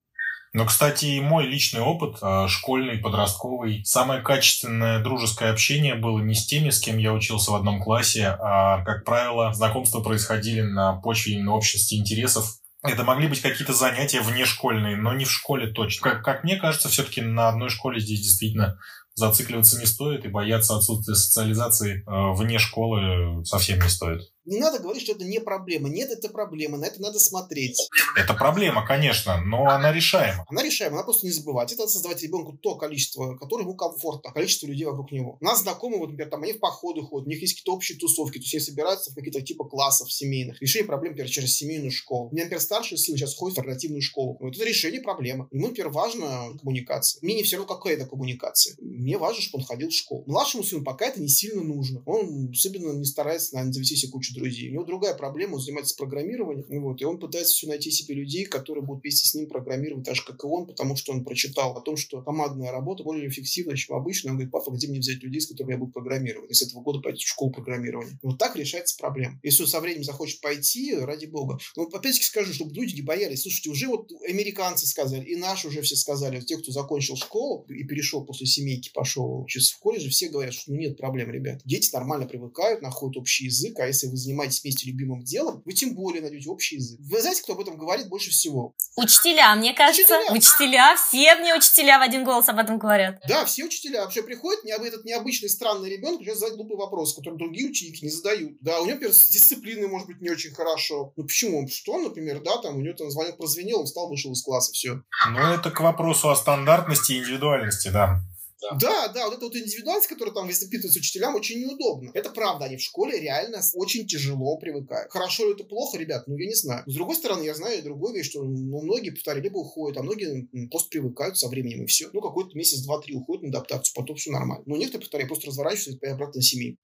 Но, кстати, и мой личный опыт, а, школьный, подростковый, самое качественное дружеское общение было не с теми, с кем я учился в одном классе, а, как правило, знакомства происходили на почве именно общности интересов. Это могли быть какие-то занятия внешкольные, но не в школе точно. Как, как мне кажется, все-таки на одной школе здесь действительно зацикливаться не стоит, и бояться отсутствия социализации э, вне школы совсем не стоит. Не надо говорить, что это не проблема. Нет, это проблема, на это надо смотреть. Это проблема, конечно, но она решаема. Она решаема, надо просто не забывать. Это создавать ребенку то количество, которое ему комфортно, количество людей вокруг него. У нас знакомые, вот, например, там они в походы ходят, у них есть какие-то общие тусовки, то есть они собираются в какие-то типа классов семейных. Решение проблем, например, через семейную школу. У меня, например, старший сын сейчас ходит в альтернативную школу. Вот это решение проблемы. Ему, например, важна коммуникация. Мне не все равно, какая это коммуникация. Мне важно, чтобы он ходил в школу. Младшему сыну пока это не сильно нужно. Он особенно не старается, наверное, завести себе кучу друзей. У него другая проблема, он занимается программированием, вот, и он пытается все найти себе людей, которые будут вместе с ним программировать, так же, как и он, потому что он прочитал о том, что командная работа более эффективна, чем обычно. Он говорит, папа, где мне взять людей, с которыми я буду программировать? И с этого года пойти в школу программирования. Вот так решается проблема. Если он со временем захочет пойти, ради бога. Но опять-таки скажу, чтобы люди не боялись. Слушайте, уже вот американцы сказали, и наши уже все сказали, те, кто закончил школу и перешел после семейки, пошел учиться в колледже, все говорят, что ну, нет проблем, ребят. Дети нормально привыкают, находят общий язык, а если вы занимаетесь вместе любимым делом, вы тем более найдете общий язык. Вы знаете, кто об этом говорит больше всего? Учителя, мне кажется. Учителя, учителя все мне учителя в один голос об этом говорят. Да, все учителя. Вообще приходит этот необычный странный ребенок, начинает задать глупый вопрос, который другие ученики не задают. Да, у него, например, с дисциплиной может быть не очень хорошо. Ну почему? Что, например, да, там у него там звонок прозвенел, он встал, вышел из класса, все. Ну, это к вопросу о стандартности и индивидуальности, да. Да. да, да, вот эта вот индивидуальность, которая там воспитывается учителям, очень неудобно. Это правда, они в школе реально очень тяжело привыкают. Хорошо ли это плохо, ребят? Ну, я не знаю. С другой стороны, я знаю и другую вещь, что ну, многие, повторяю, либо уходят, а многие просто привыкают со временем и все. Ну, какой-то месяц, два, три уходят на адаптацию, потом все нормально. Но некоторые, повторяю, просто разворачиваются и обратно на семью.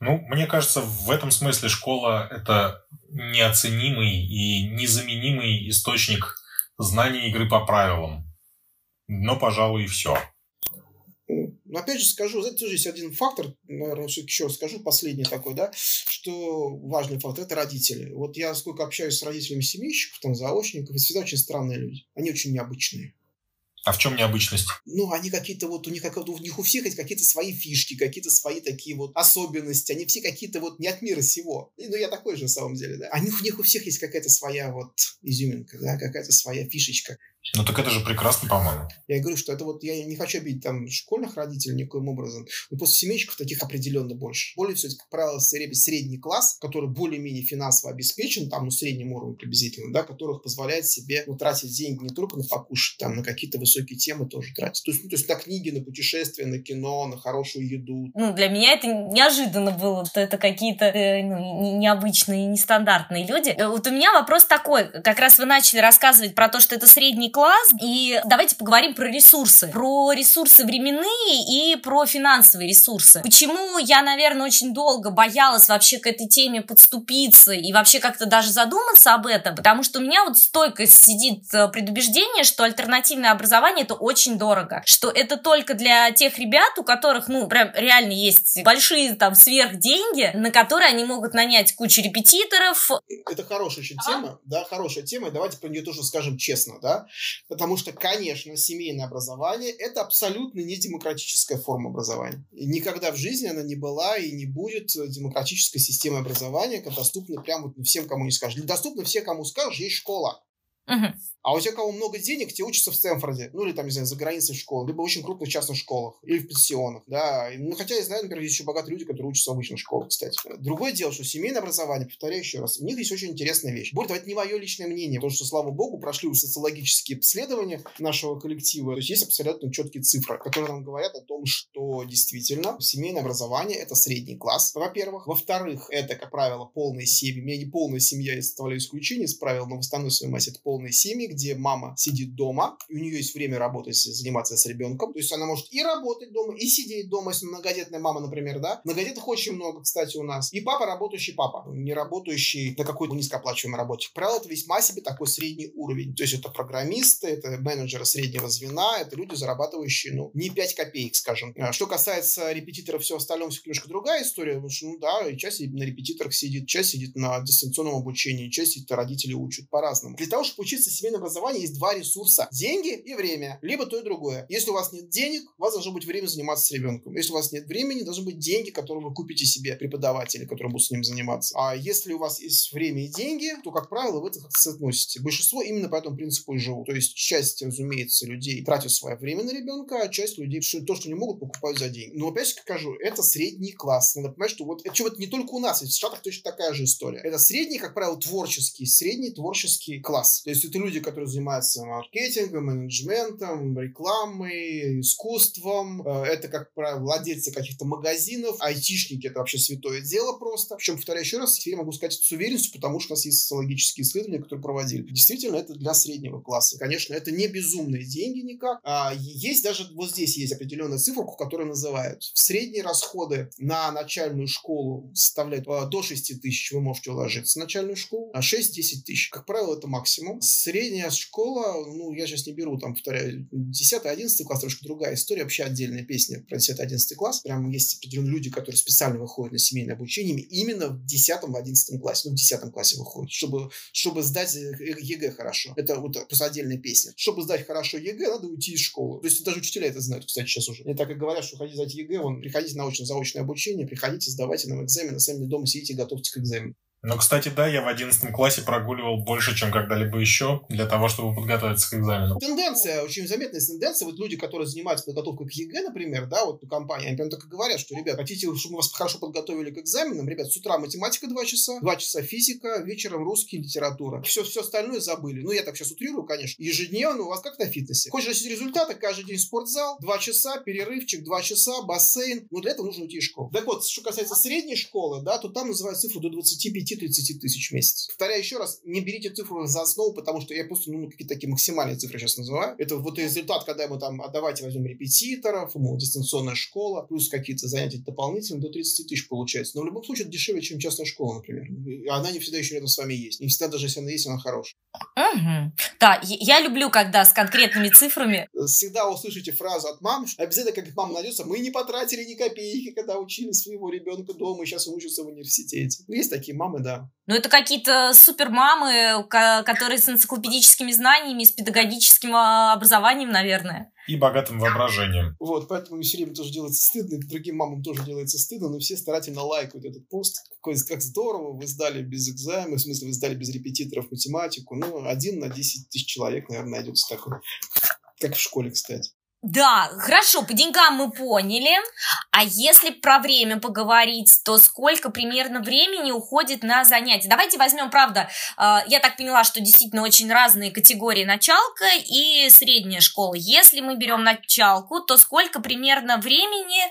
Ну, мне кажется, в этом смысле школа – это неоценимый и незаменимый источник знаний игры по правилам. Но, пожалуй, и все. Но опять же скажу, это тоже есть один фактор, наверное, все еще скажу, последний такой, да, что важный фактор – это родители. Вот я сколько общаюсь с родителями семейщиков, там, заочников, это всегда очень странные люди. Они очень необычные. А в чем необычность? Ну, они какие-то вот, у них, у них у всех есть какие-то свои фишки, какие-то свои такие вот особенности. Они все какие-то вот не от мира сего. И, ну, я такой же на самом деле, да. Они, у них у всех есть какая-то своя вот изюминка, да, какая-то своя фишечка. Ну так это же прекрасно, по-моему. Я говорю, что это вот, я не хочу обидеть там школьных родителей никоим образом, но после семейчиков таких определенно больше. Более всего, это, как правило, средний класс, который более-менее финансово обеспечен, там, ну, среднем уровне приблизительно, да, которых позволяет себе, ну, тратить деньги не только на покушать, там, на какие-то высокие темы тоже тратить. То есть, ну, то есть на книги, на путешествия, на кино, на хорошую еду. Ну, для меня это неожиданно было, что это какие-то э, ну, необычные, нестандартные люди. Э, вот у меня вопрос такой, как раз вы начали рассказывать про то, что это средний класс, и давайте поговорим про ресурсы. Про ресурсы временные и про финансовые ресурсы. Почему я, наверное, очень долго боялась вообще к этой теме подступиться и вообще как-то даже задуматься об этом, потому что у меня вот стойко сидит э, предубеждение, что альтернативное образование это очень дорого, что это только для тех ребят, у которых, ну, прям реально есть большие там сверх деньги, на которые они могут нанять кучу репетиторов. Это хорошая очень а? тема, да, хорошая тема, давайте про нее тоже скажем честно, да, потому что, конечно, семейное образование – это абсолютно не демократическая форма образования. И никогда в жизни она не была и не будет демократической системой образования, доступна прямо всем, кому не скажешь. Доступна всем, кому скажешь, есть школа. Угу. А у тех, у кого много денег, те учатся в Стэнфорде, ну или там, не знаю, за границей школы, либо в очень крупных частных школах, или в пенсионах, да. Ну, хотя я знаю, например, есть еще богатые люди, которые учатся в обычных школах, кстати. Другое дело, что семейное образование, повторяю еще раз, у них есть очень интересная вещь. Более того, это не мое личное мнение, потому что, слава богу, прошли социологические исследования нашего коллектива, то есть есть абсолютно четкие цифры, которые нам говорят о том, что действительно семейное образование – это средний класс, во-первых. Во-вторых, это, как правило, полные семьи. У меня не полная семья, я составляю исключение из правил, но в основной своей массе это полные семьи, где мама сидит дома, и у нее есть время работать, заниматься с ребенком. То есть она может и работать дома, и сидеть дома, если многодетная мама, например, да. Многодетных очень много, кстати, у нас. И папа работающий папа, не работающий на какой-то низкооплачиваемой работе. Как правило, это весьма себе такой средний уровень. То есть это программисты, это менеджеры среднего звена, это люди, зарабатывающие, ну, не 5 копеек, скажем. А что касается репетиторов, все остальное, все немножко другая история, потому что, ну да, и часть на репетиторах сидит, часть сидит на дистанционном обучении, часть сидит, родители учат по-разному. Для того, чтобы учиться семейное образование, есть два ресурса. Деньги и время. Либо то и другое. Если у вас нет денег, у вас должно быть время заниматься с ребенком. Если у вас нет времени, должны быть деньги, которые вы купите себе преподавателя, который будет с ним заниматься. А если у вас есть время и деньги, то, как правило, вы это как-то соотносите. Большинство именно по этому принципу и живут. То есть часть, разумеется, людей тратят свое время на ребенка, а часть людей то, что не могут, покупают за деньги. Но опять же скажу, это средний класс. Надо понимать, что вот это, это не только у нас, в Штатах точно такая же история. Это средний, как правило, творческий, средний творческий класс. То есть это люди, которые занимаются маркетингом, менеджментом, рекламой, искусством. Э, это, как правило, владельцы каких-то магазинов, айтишники, это вообще святое дело просто. Причем, повторяю еще раз, я могу сказать с уверенностью, потому что у нас есть социологические исследования, которые проводили. Действительно, это для среднего класса. Конечно, это не безумные деньги никак. А есть даже, вот здесь есть определенная цифра, которую называют. Средние расходы на начальную школу составляют э, до 6 тысяч, вы можете уложиться в начальную школу, а 6-10 тысяч. Как правило, это максимум. Средняя школа, ну, я сейчас не беру, там, повторяю, 10-11 класс, немножко другая история, вообще отдельная песня про 10-11 класс. Прям есть определенные люди, которые специально выходят на семейное обучение именно в 10-11 классе, ну, в 10 классе выходят, чтобы, чтобы сдать ЕГЭ хорошо. Это вот просто отдельная песня. Чтобы сдать хорошо ЕГЭ, надо уйти из школы. То есть даже учителя это знают, кстати, сейчас уже. Они так и говорят, что хотите сдать ЕГЭ, вон, приходите на очно-заочное обучение, приходите, сдавайте нам экзамен, на самом деле дома сидите и готовьте к экзамену. Ну, кстати, да, я в одиннадцатом классе прогуливал больше, чем когда-либо еще, для того, чтобы подготовиться к экзамену. Тенденция, очень заметная тенденция. Вот люди, которые занимаются подготовкой к ЕГЭ, например, да, вот компания, они прям так и говорят, что, ребят, хотите, чтобы мы вас хорошо подготовили к экзаменам, ребят, с утра математика 2 часа, 2 часа физика, вечером русский, литература. Все, все остальное забыли. Ну, я так сейчас утрирую, конечно. Ежедневно у вас как на фитнесе. Хочешь достичь результата, каждый день спортзал, 2 часа, перерывчик, 2 часа, бассейн. Но для этого нужно уйти из школы. Так вот, что касается средней школы, да, то там называют цифру до 25-30 тысяч месяц. Повторяю еще раз, не берите цифру за основу, потому что я просто ну, какие-то такие максимальные цифры сейчас называю. Это вот результат, когда мы там, а давайте возьмем репетиторов, ну, дистанционная школа, плюс какие-то занятия дополнительные, до 30 тысяч получается. Но в любом случае это дешевле, чем частная школа, например. И она не всегда еще рядом с вами есть. Не всегда, даже если она есть, она хорошая. Угу. Да, я люблю, когда с конкретными цифрами. Всегда услышите фразу от мам, обязательно, как мама найдется, мы не потратили ни копейки, когда учили своего ребенка дома, и сейчас он учится в университете. Ну, есть такие мамы, да. Ну, это какие-то супермамы, которые с энциклопедическими знаниями, с педагогическим а, образованием, наверное. И богатым воображением. Вот, поэтому все время тоже делается стыдно, и другим мамам тоже делается стыдно, но все старательно лайкают этот пост. Какой, как здорово, вы сдали без экзамена, в смысле, вы сдали без репетиторов математику. Ну, один на 10 тысяч человек, наверное, найдется такой. Как в школе, кстати. Да, хорошо, по деньгам мы поняли. А если про время поговорить, то сколько примерно времени уходит на занятия? Давайте возьмем, правда, э, я так поняла, что действительно очень разные категории началка и средняя школа. Если мы берем началку, то сколько примерно времени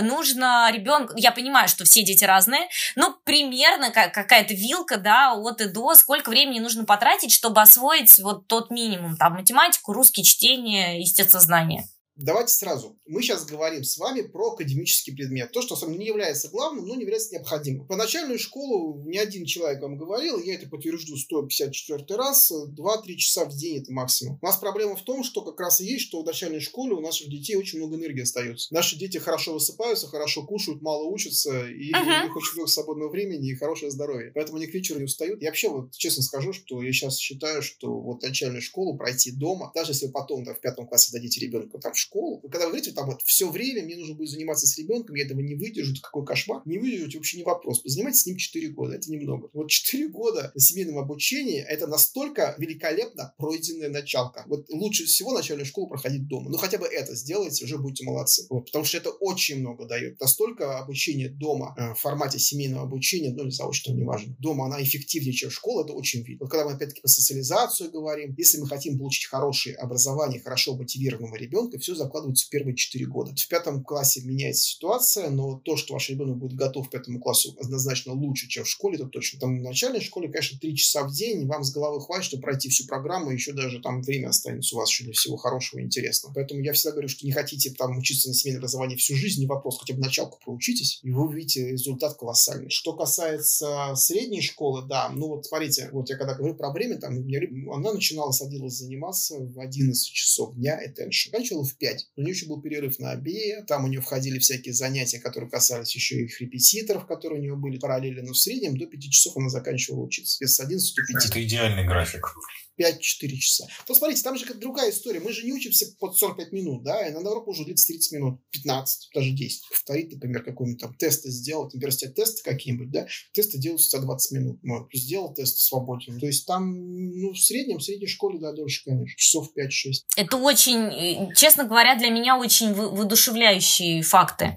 нужно ребенку? Я понимаю, что все дети разные, но примерно какая-то вилка, да, от и до, сколько времени нужно потратить, чтобы освоить вот тот минимум, там, математику, русский, чтение, естествознание? Давайте сразу. Мы сейчас говорим с вами про академический предмет. То, что сам не является главным, но не является необходимым. По начальную школу ни один человек вам говорил, я это подтвержду 154 раз, 2-3 часа в день это максимум. У нас проблема в том, что как раз и есть, что в начальной школе у наших детей очень много энергии остается. Наши дети хорошо высыпаются, хорошо кушают, мало учатся, и uh-huh. у них очень много свободного времени и хорошее здоровье. Поэтому они к вечеру не устают. И вообще, вот честно скажу, что я сейчас считаю, что вот начальную школу пройти дома, даже если вы потом да, в пятом классе дадите ребенку там в школу, школу, когда вы говорите, там вот все время мне нужно будет заниматься с ребенком, я этого не выдержу, это какой кошмар. Не выдержите вообще не вопрос. Позанимайтесь с ним 4 года, это немного. Вот 4 года на семейном обучении это настолько великолепно пройденная началка. Вот лучше всего начальную школу проходить дома. Ну хотя бы это сделайте, уже будете молодцы. Вот, потому что это очень много дает. Настолько обучение дома э, в формате семейного обучения, ну или заочного, неважно. Дома она эффективнее, чем школа, это очень видно. Вот когда мы опять-таки по социализацию говорим, если мы хотим получить хорошее образование, хорошо мотивированного ребенка, все закладываются в первые 4 года. В пятом классе меняется ситуация, но то, что ваш ребенок будет готов к пятому классу однозначно лучше, чем в школе, это точно. Там в начальной школе, конечно, 3 часа в день, вам с головы хватит, чтобы пройти всю программу, еще даже там время останется у вас еще для всего хорошего и интересного. Поэтому я всегда говорю, что не хотите там учиться на семейном образовании всю жизнь, не вопрос, хотя бы началку проучитесь, и вы увидите результат колоссальный. Что касается средней школы, да, ну вот смотрите, вот я когда говорю про время, там, она начинала, садилась заниматься в 11 часов дня, раньше. Заканчивала в 5 5. У нее еще был перерыв на обед, там у нее входили всякие занятия, которые касались еще их репетиторов, которые у нее были параллельно, но в среднем до 5 часов она заканчивала учиться. С 11 до 5. Это идеальный график. 5-4 часа. То смотрите, там же как другая история. Мы же не учимся под 45 минут, да, и на урок уже длится 30 минут, 15, даже 10. Повторить, например, какой-нибудь там тесты сделать, например, если тесты какие-нибудь, да, тесты делаются за 20 минут. Вот, сделал тест свободен. То есть там, ну, в среднем, в средней школе, да, дольше, конечно, часов 5-6. Это очень, честно говоря, для меня очень воодушевляющие факты.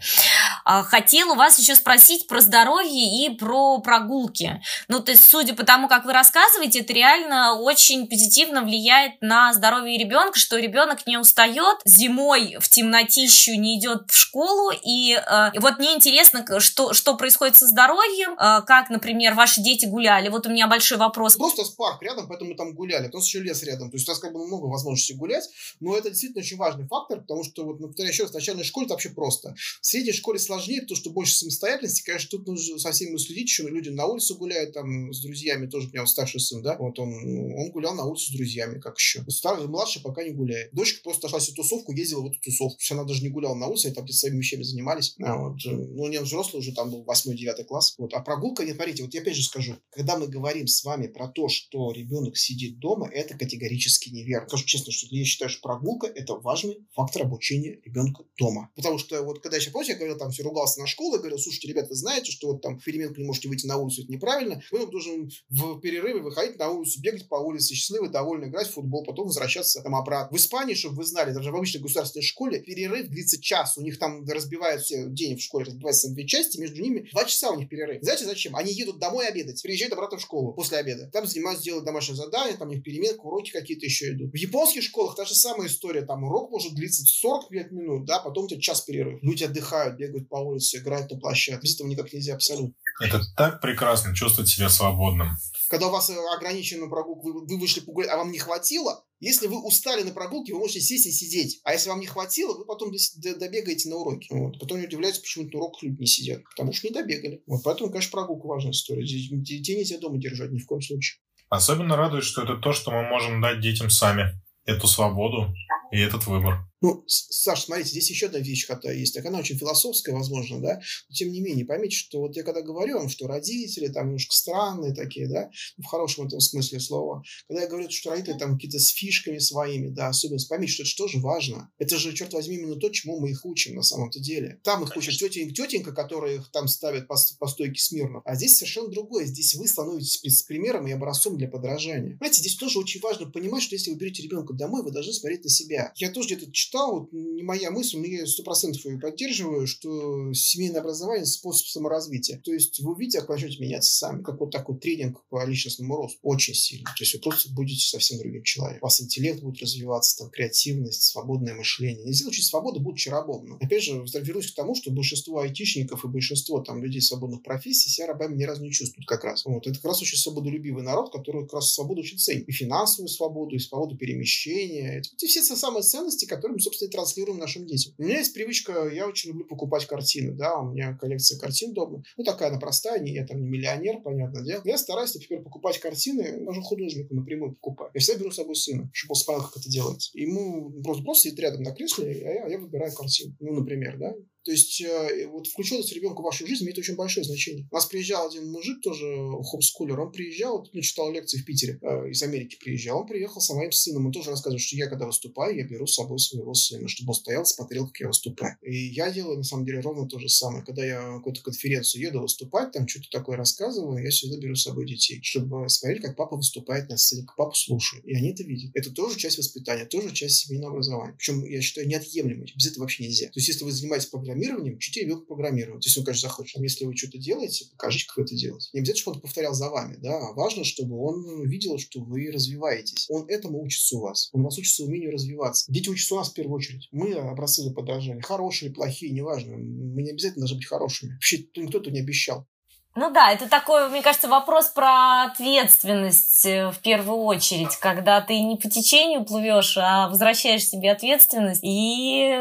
А, у вас еще спросить про здоровье и про прогулки. Ну, то есть, судя по тому, как вы рассказываете, это реально очень позитивно влияет на здоровье ребенка, что ребенок не устает, зимой в темнотищу не идет в школу. И, э, вот мне интересно, что, что происходит со здоровьем, э, как, например, ваши дети гуляли. Вот у меня большой вопрос. Просто парк рядом, поэтому мы там гуляли. Просто еще лес рядом. То есть у нас как бы много возможностей гулять, но это действительно очень важный фактор, потому что, вот, повторяю еще раз, в начальной школе это вообще просто. В средней школе сложнее, потому что больше самостоятельности. Конечно, тут нужно со всеми следить, еще люди на улице гуляют, там, с друзьями тоже, у меня вот старший сын, да, вот он, он гулял на на улице с друзьями, как еще. Старый, младший пока не гуляет. Дочка просто нашла себе тусовку, ездила в эту тусовку. То она даже не гуляла на улице, они там своими вещами занимались. А, вот. Ну, не взрослый уже там был 8-9 класс. Вот. А прогулка, нет, смотрите, вот я опять же скажу, когда мы говорим с вами про то, что ребенок сидит дома, это категорически неверно. Скажу честно, что я считаю, что прогулка – это важный фактор обучения ребенка дома. Потому что вот когда я сейчас, помните, я говорил, там все ругался на школу, говорил, слушайте, ребят, вы знаете, что вот там переменку не можете выйти на улицу, это неправильно. Вы должен в перерыве выходить на улицу, бегать по улице, счастливый, довольный, играть в футбол, потом возвращаться там обратно. В Испании, чтобы вы знали, даже в обычной государственной школе перерыв длится час. У них там разбиваются день в школе, разбивается на две части, между ними два часа у них перерыв. Знаете зачем? Они едут домой обедать, приезжают обратно в школу после обеда. Там занимаются, делают домашнее задание, там у них переменка, уроки какие-то еще идут. В японских школах та же самая история. Там урок может длиться 45 минут, да, потом у тебя час перерыв. Люди отдыхают, бегают по улице, играют на площадке. Без этого никак нельзя абсолютно. Это так прекрасно чувствовать себя свободным. Когда у вас ограниченную прогулку, вы, вы вышли погулять, а вам не хватило, если вы устали на прогулке, вы можете сесть и сидеть. А если вам не хватило, вы потом добегаете на уроки. Вот. Потом не удивляются, почему на уроках люди не сидят. Потому что не добегали. Вот. Поэтому, конечно, прогулка важная история. Детей нельзя дома держать ни в коем случае. Особенно радует, что это то, что мы можем дать детям сами. Эту свободу и этот выбор. Ну, Саша, смотрите, здесь еще одна вещь которая есть. Так она очень философская, возможно, да. Но тем не менее, поймите, что вот я когда говорю вам, что родители там немножко странные такие, да, в хорошем этом смысле слова. Когда я говорю, что родители там какие-то с фишками своими, да, особенно поймите, что это тоже важно. Это же, черт возьми, именно то, чему мы их учим на самом-то деле. Там их учат тетенька, тетенька, которые их там ставят по, по стойке смирно. А здесь совершенно другое. Здесь вы становитесь примером и образцом для подражания. Знаете, здесь тоже очень важно понимать, что если вы берете ребенка домой, вы должны смотреть на себя. Я тоже где-то читал вот не моя мысль, но я сто процентов ее поддерживаю, что семейное образование – способ саморазвития. То есть вы увидите, как начнете меняться сами, как вот такой тренинг по личностному росту, очень сильно. То есть вы просто будете совсем другим человеком. У вас интеллект будет развиваться, там, креативность, свободное мышление. Нельзя учить свободу, будучи рабом. Но, опять же, вернусь к тому, что большинство айтишников и большинство там людей свободных профессий себя рабами ни разу не чувствуют как раз. Вот. Это как раз очень свободолюбивый народ, который как раз свободу очень ценит. И финансовую свободу, и свободу перемещения. Это, это все самые ценности, которые мы, собственно, и транслируем нашим детям. У меня есть привычка, я очень люблю покупать картины, да, у меня коллекция картин дома. Ну, такая она простая, не, я там не миллионер, понятное дело. Я стараюсь, например, покупать картины, даже художнику напрямую покупаю. Я всегда беру с собой сына, чтобы он смотрел, как это делается. Ему просто, просто сидит рядом на кресле, а я, я выбираю картину. Ну, например, да. То есть э, вот включенность ребенка в вашу жизнь имеет очень большое значение. У нас приезжал один мужик тоже, хомскулер, он приезжал, ну, читал лекции в Питере, э, из Америки приезжал, он приехал с моим сыном, он тоже рассказывает, что я когда выступаю, я беру с собой своего сына, чтобы он стоял, смотрел, как я выступаю. И я делаю, на самом деле, ровно то же самое. Когда я какую-то конференцию еду выступать, там что-то такое рассказываю, я всегда беру с собой детей, чтобы смотреть, как папа выступает на сцене, как папа слушает. И они это видят. Это тоже часть воспитания, тоже часть семейного образования. Причем, я считаю, неотъемлемой. Без этого вообще нельзя. То есть, если вы занимаетесь программированием, учите ребенка программировать. Если он, конечно, захочет. Если вы что-то делаете, покажите, как вы это делаете. Не обязательно, чтобы он повторял за вами, да, а важно, чтобы он видел, что вы развиваетесь. Он этому учится у вас. Он вас учится умению развиваться. Дети учатся у нас в первую очередь. Мы образцы для подражания. Хорошие, плохие, неважно. Мы не обязательно должны быть хорошими. Вообще, никто этого не обещал. Ну да, это такой, мне кажется, вопрос про ответственность э, в первую очередь, когда ты не по течению плывешь, а возвращаешь себе ответственность и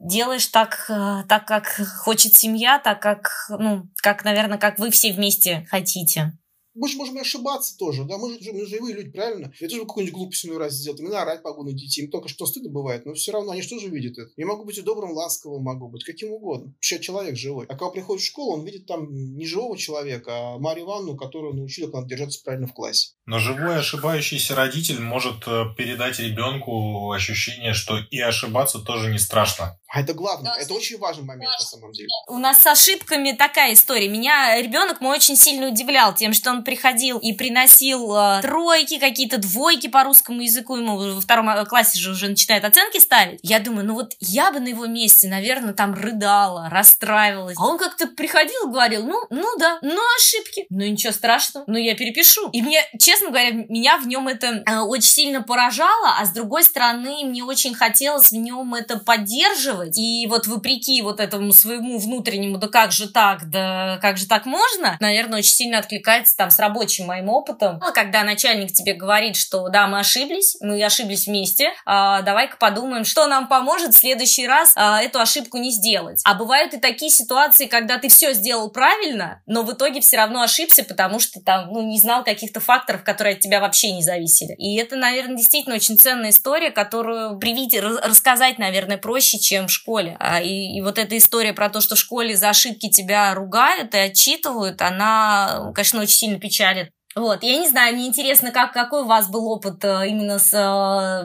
делаешь так, э, так как хочет семья, так как, ну, как, наверное, как вы все вместе хотите мы же можем ошибаться тоже, да, мы же мы живые люди, правильно? Я тоже какую-нибудь глупость иной раз сделать, мне орать могу на детей, им только что стыдно бывает, но все равно они же тоже видят это. Я могу быть и добрым, ласковым, могу быть, каким угодно, что я человек живой. А когда приходит в школу, он видит там не живого человека, а Марию Ивановну, которую научили, как надо держаться правильно в классе. Но живой ошибающийся родитель может э, передать ребенку ощущение, что и ошибаться тоже не страшно. А это главное, да, это очень важный момент на самом деле. У нас с ошибками такая история. Меня ребенок мой очень сильно удивлял тем, что он приходил и приносил э, тройки, какие-то двойки по русскому языку. Ему во втором э, классе же уже начинает оценки ставить. Я думаю, ну вот я бы на его месте, наверное, там рыдала, расстраивалась. А он как-то приходил и говорил, ну, ну да, ну ошибки. Ну ничего страшного, ну я перепишу. И мне, честно говоря, меня в нем это э, очень сильно поражало, а с другой стороны, мне очень хотелось в нем это поддерживать, делать. И вот вопреки вот этому своему внутреннему, да как же так, да как же так можно, наверное, очень сильно откликается там с рабочим моим опытом. Ну, когда начальник тебе говорит, что да, мы ошиблись, мы ошиблись вместе, а, давай-ка подумаем, что нам поможет в следующий раз а, эту ошибку не сделать. А бывают и такие ситуации, когда ты все сделал правильно, но в итоге все равно ошибся, потому что там, ну, не знал каких-то факторов, которые от тебя вообще не зависели. И это, наверное, действительно очень ценная история, которую привить, рассказать, наверное, проще, чем в школе. А, и, и вот эта история про то, что в школе за ошибки тебя ругают и отчитывают, она, конечно, очень сильно печалит. Вот, я не знаю, мне интересно, как, какой у вас был опыт э, именно с, э,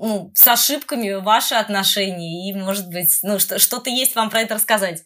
ну, с ошибками, ваши отношения, и, может быть, ну, что, что-то есть вам про это рассказать?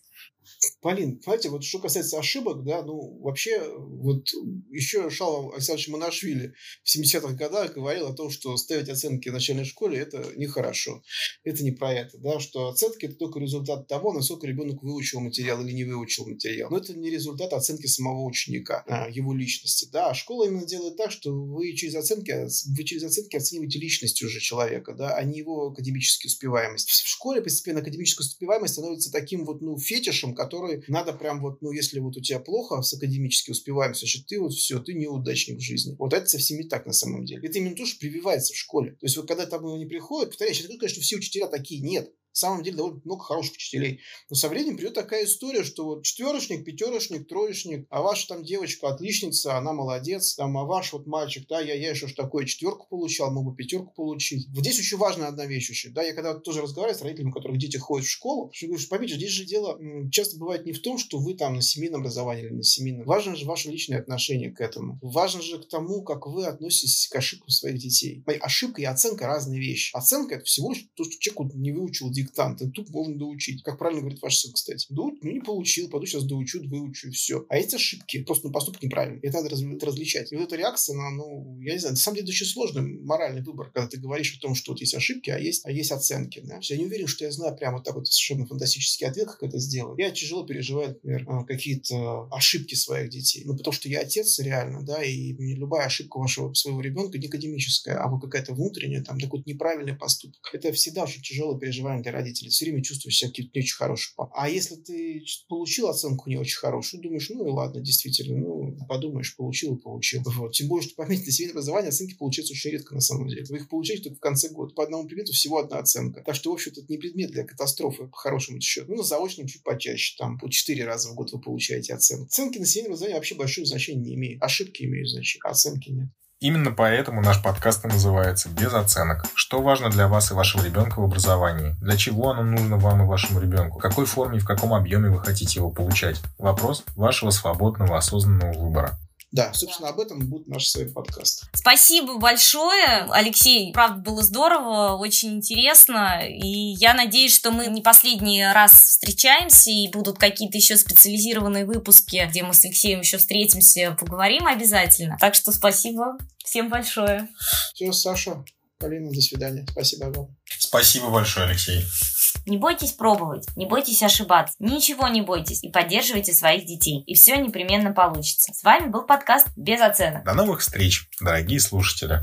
Полин, знаете, вот что касается ошибок, да, ну, вообще, вот еще Шалом Александрович Монашвили в 70-х годах говорил о том, что ставить оценки в начальной школе – это нехорошо. Это не про это, да, что оценки – это только результат того, насколько ребенок выучил материал или не выучил материал. Но это не результат оценки самого ученика, а, его личности, да. А школа именно делает так, что вы через оценки, вы через оценки оцениваете личность уже человека, да, а не его академическую успеваемость. В школе постепенно академическая успеваемость становится таким вот, ну, фетишем, который надо прям вот, ну, если вот у тебя плохо с академически успеваемостью, значит, ты вот все, ты неудачник в жизни. Вот это совсем не так на самом деле. Это именно то, что прививается в школе. То есть вот когда там не приходят, повторяю, не говорю, что все учителя такие, нет самом деле довольно много хороших учителей. Но со временем придет такая история, что вот четверочник, пятерочник, троечник, а ваша там девочка отличница, она молодец, там, а ваш вот мальчик, да, я, я еще ж такое четверку получал, мог бы пятерку получить. Вот здесь очень важная одна вещь еще, да, я когда тоже разговариваю с родителями, у которых дети ходят в школу, что говорю, поймите, здесь же дело часто бывает не в том, что вы там на семейном образовании или на семейном. Важно же ваше личное отношение к этому. Важно же к тому, как вы относитесь к ошибкам своих детей. Ошибка и оценка разные вещи. Оценка это всего лишь то, что человек не выучил диктор диктант. И тут можно доучить. Как правильно говорит ваш сын, кстати. Ну, не получил, пойду сейчас доучу, выучу, все. А эти ошибки, просто ну, поступок неправильный. Это надо раз, различать. И вот эта реакция, она, ну, я не знаю, на самом деле это очень сложный моральный выбор, когда ты говоришь о том, что вот есть ошибки, а есть, а есть оценки. Да? Я не уверен, что я знаю прямо так вот совершенно фантастический ответ, как это сделать. Я тяжело переживаю, например, а, какие-то ошибки своих детей. Ну, потому что я отец реально, да, и любая ошибка вашего своего ребенка не академическая, а вот какая-то внутренняя, там, такой вот неправильный поступок. Это всегда очень тяжелое переживание для родителей. Все время чувствуешь себя не очень хорошим. А если ты получил оценку не очень хорошую, думаешь, ну и ладно, действительно, ну, подумаешь, получил и получил. [laughs] Вот. Тем более, что, пометьте, семейное образование оценки получаются очень редко на самом деле. Вы их получаете только в конце года. По одному предмету всего одна оценка. Так что, в общем-то, это не предмет для катастрофы, по хорошему счету. Ну, на заочном чуть почаще. Там по 4 раза в год вы получаете оценку. Оценки на семейном образовании вообще большое значение не имеют. Ошибки имеют значение, а оценки нет. Именно поэтому наш подкаст и называется «Без оценок». Что важно для вас и вашего ребенка в образовании? Для чего оно нужно вам и вашему ребенку? В какой форме и в каком объеме вы хотите его получать? Вопрос вашего свободного осознанного выбора. Да, собственно, об этом будет наш свой подкаст. Спасибо большое, Алексей. Правда, было здорово, очень интересно. И я надеюсь, что мы не последний раз встречаемся, и будут какие-то еще специализированные выпуски, где мы с Алексеем еще встретимся, поговорим обязательно. Так что спасибо всем большое. Все, Саша, Полина, до свидания. Спасибо вам. Спасибо большое, Алексей. Не бойтесь пробовать, не бойтесь ошибаться, ничего не бойтесь и поддерживайте своих детей. И все непременно получится. С вами был подкаст «Без оценок». До новых встреч, дорогие слушатели.